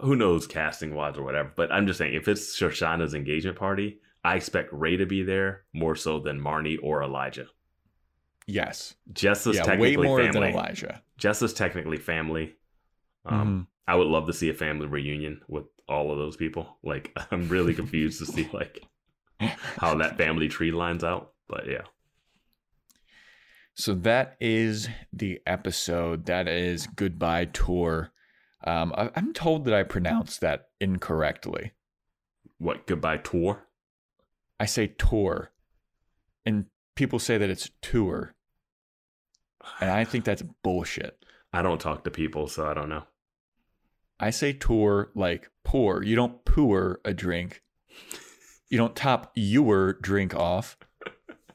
[SPEAKER 4] who knows casting wise or whatever, but I'm just saying if it's Shoshanna's engagement party, I expect Ray to be there more so than Marnie or Elijah.
[SPEAKER 3] Yes,
[SPEAKER 4] Jess is
[SPEAKER 3] yeah, way
[SPEAKER 4] technically
[SPEAKER 3] more
[SPEAKER 4] family.
[SPEAKER 3] than Elijah.
[SPEAKER 4] Jess is technically family. Um,
[SPEAKER 3] Mhm.
[SPEAKER 4] I would love to see a family reunion with all of those people. Like, I'm really confused to see like how that family tree lines out. But yeah,
[SPEAKER 3] So that is the episode. That is goodbye tour. Um, I, I'm told that I pronounced that incorrectly.
[SPEAKER 4] what goodbye tour?
[SPEAKER 3] I say tour, and people say that it's tour, and I think that's bullshit.
[SPEAKER 4] I don't talk to people, so I don't know.
[SPEAKER 3] I say tour like pour. You don't pour a drink. You don't top your drink off.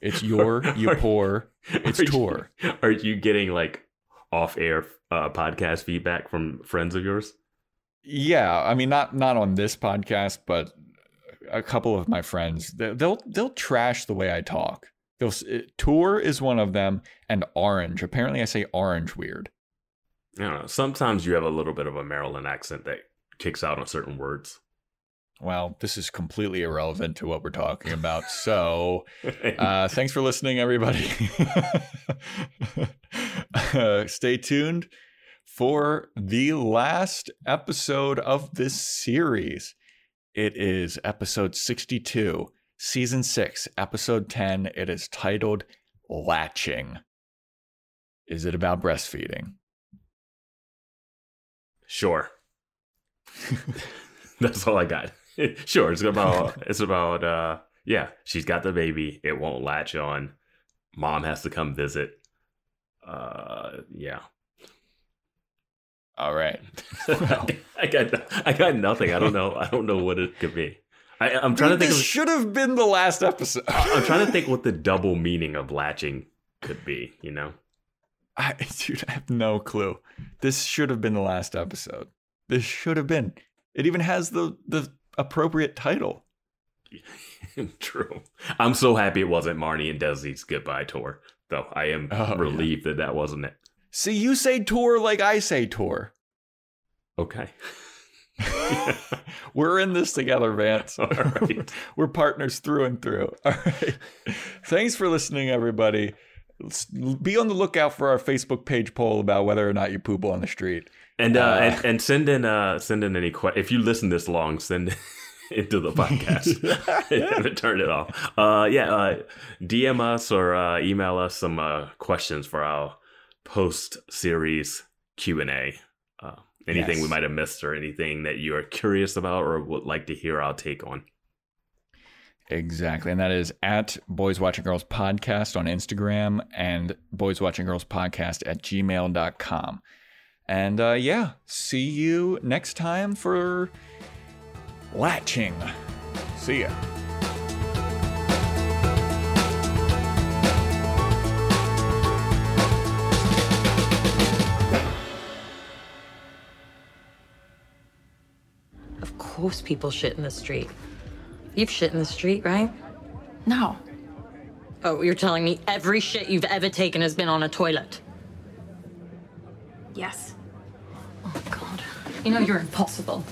[SPEAKER 3] It's your, you
[SPEAKER 4] Are-
[SPEAKER 3] pour. It's
[SPEAKER 4] Are you-
[SPEAKER 3] tour.
[SPEAKER 4] Are you getting like off-air uh, podcast feedback from friends of yours?
[SPEAKER 3] Yeah, I mean not not on this podcast, but a couple of my friends they- they'll they'll trash the way I talk. They'll tour is one of them, and orange. Apparently, I say orange weird.
[SPEAKER 4] I don't know. Sometimes you have a little bit of a Maryland accent that kicks out on certain words.
[SPEAKER 3] Well, this is completely irrelevant to what we're talking about. So, uh, thanks for listening, everybody. uh, stay tuned for the last episode of this series. It is episode 62, season 6, episode 10. It is titled Latching. Is it about breastfeeding?
[SPEAKER 4] Sure. That's all I got. sure, it's about it's about uh yeah, she's got the baby, it won't latch on. Mom has to come visit. Uh yeah.
[SPEAKER 3] All right. Well.
[SPEAKER 4] I got I got nothing. I don't know. I don't know what it could be. I, I'm trying to think
[SPEAKER 3] this
[SPEAKER 4] of
[SPEAKER 3] should have been the last episode.
[SPEAKER 4] I'm trying to think what the double meaning of latching could be, you know?
[SPEAKER 3] I, dude, I have no clue. This should have been the last episode. This should have been. It even has the the appropriate title.
[SPEAKER 4] True. I'm so happy it wasn't Marnie and Desi's goodbye tour, though. I am
[SPEAKER 3] Oh, yeah.
[SPEAKER 4] relieved that that wasn't it.
[SPEAKER 3] See, you say tour like I say tour.
[SPEAKER 4] Okay.
[SPEAKER 3] We're in this together, Vance.
[SPEAKER 4] All right.
[SPEAKER 3] We're partners through and through. All right. Thanks for listening, everybody. Let's be on the lookout for our Facebook page poll about whether or not you poop on the street.
[SPEAKER 4] And uh,
[SPEAKER 3] Uh,
[SPEAKER 4] and, and send in uh send in any que- if you listen this long, send into the podcast. turned it off. Uh yeah, uh DM us or uh, email us some uh, questions for our post series Q and A. Uh, anything
[SPEAKER 3] Yes.
[SPEAKER 4] we might have missed or anything that you are curious about or would like to hear our take on.
[SPEAKER 3] Exactly. And that is at Boys Watching Girls Podcast on Instagram and Boys Watching Girls Podcast at gmail.com. And uh, yeah, see you next time for Latching. See ya.
[SPEAKER 5] Course, people shit in the street. You've shit in the street, right?
[SPEAKER 6] No.
[SPEAKER 5] Oh, you're telling me every shit you've ever taken has been on a toilet?
[SPEAKER 6] Yes.
[SPEAKER 5] Oh, God. You know, you're impossible.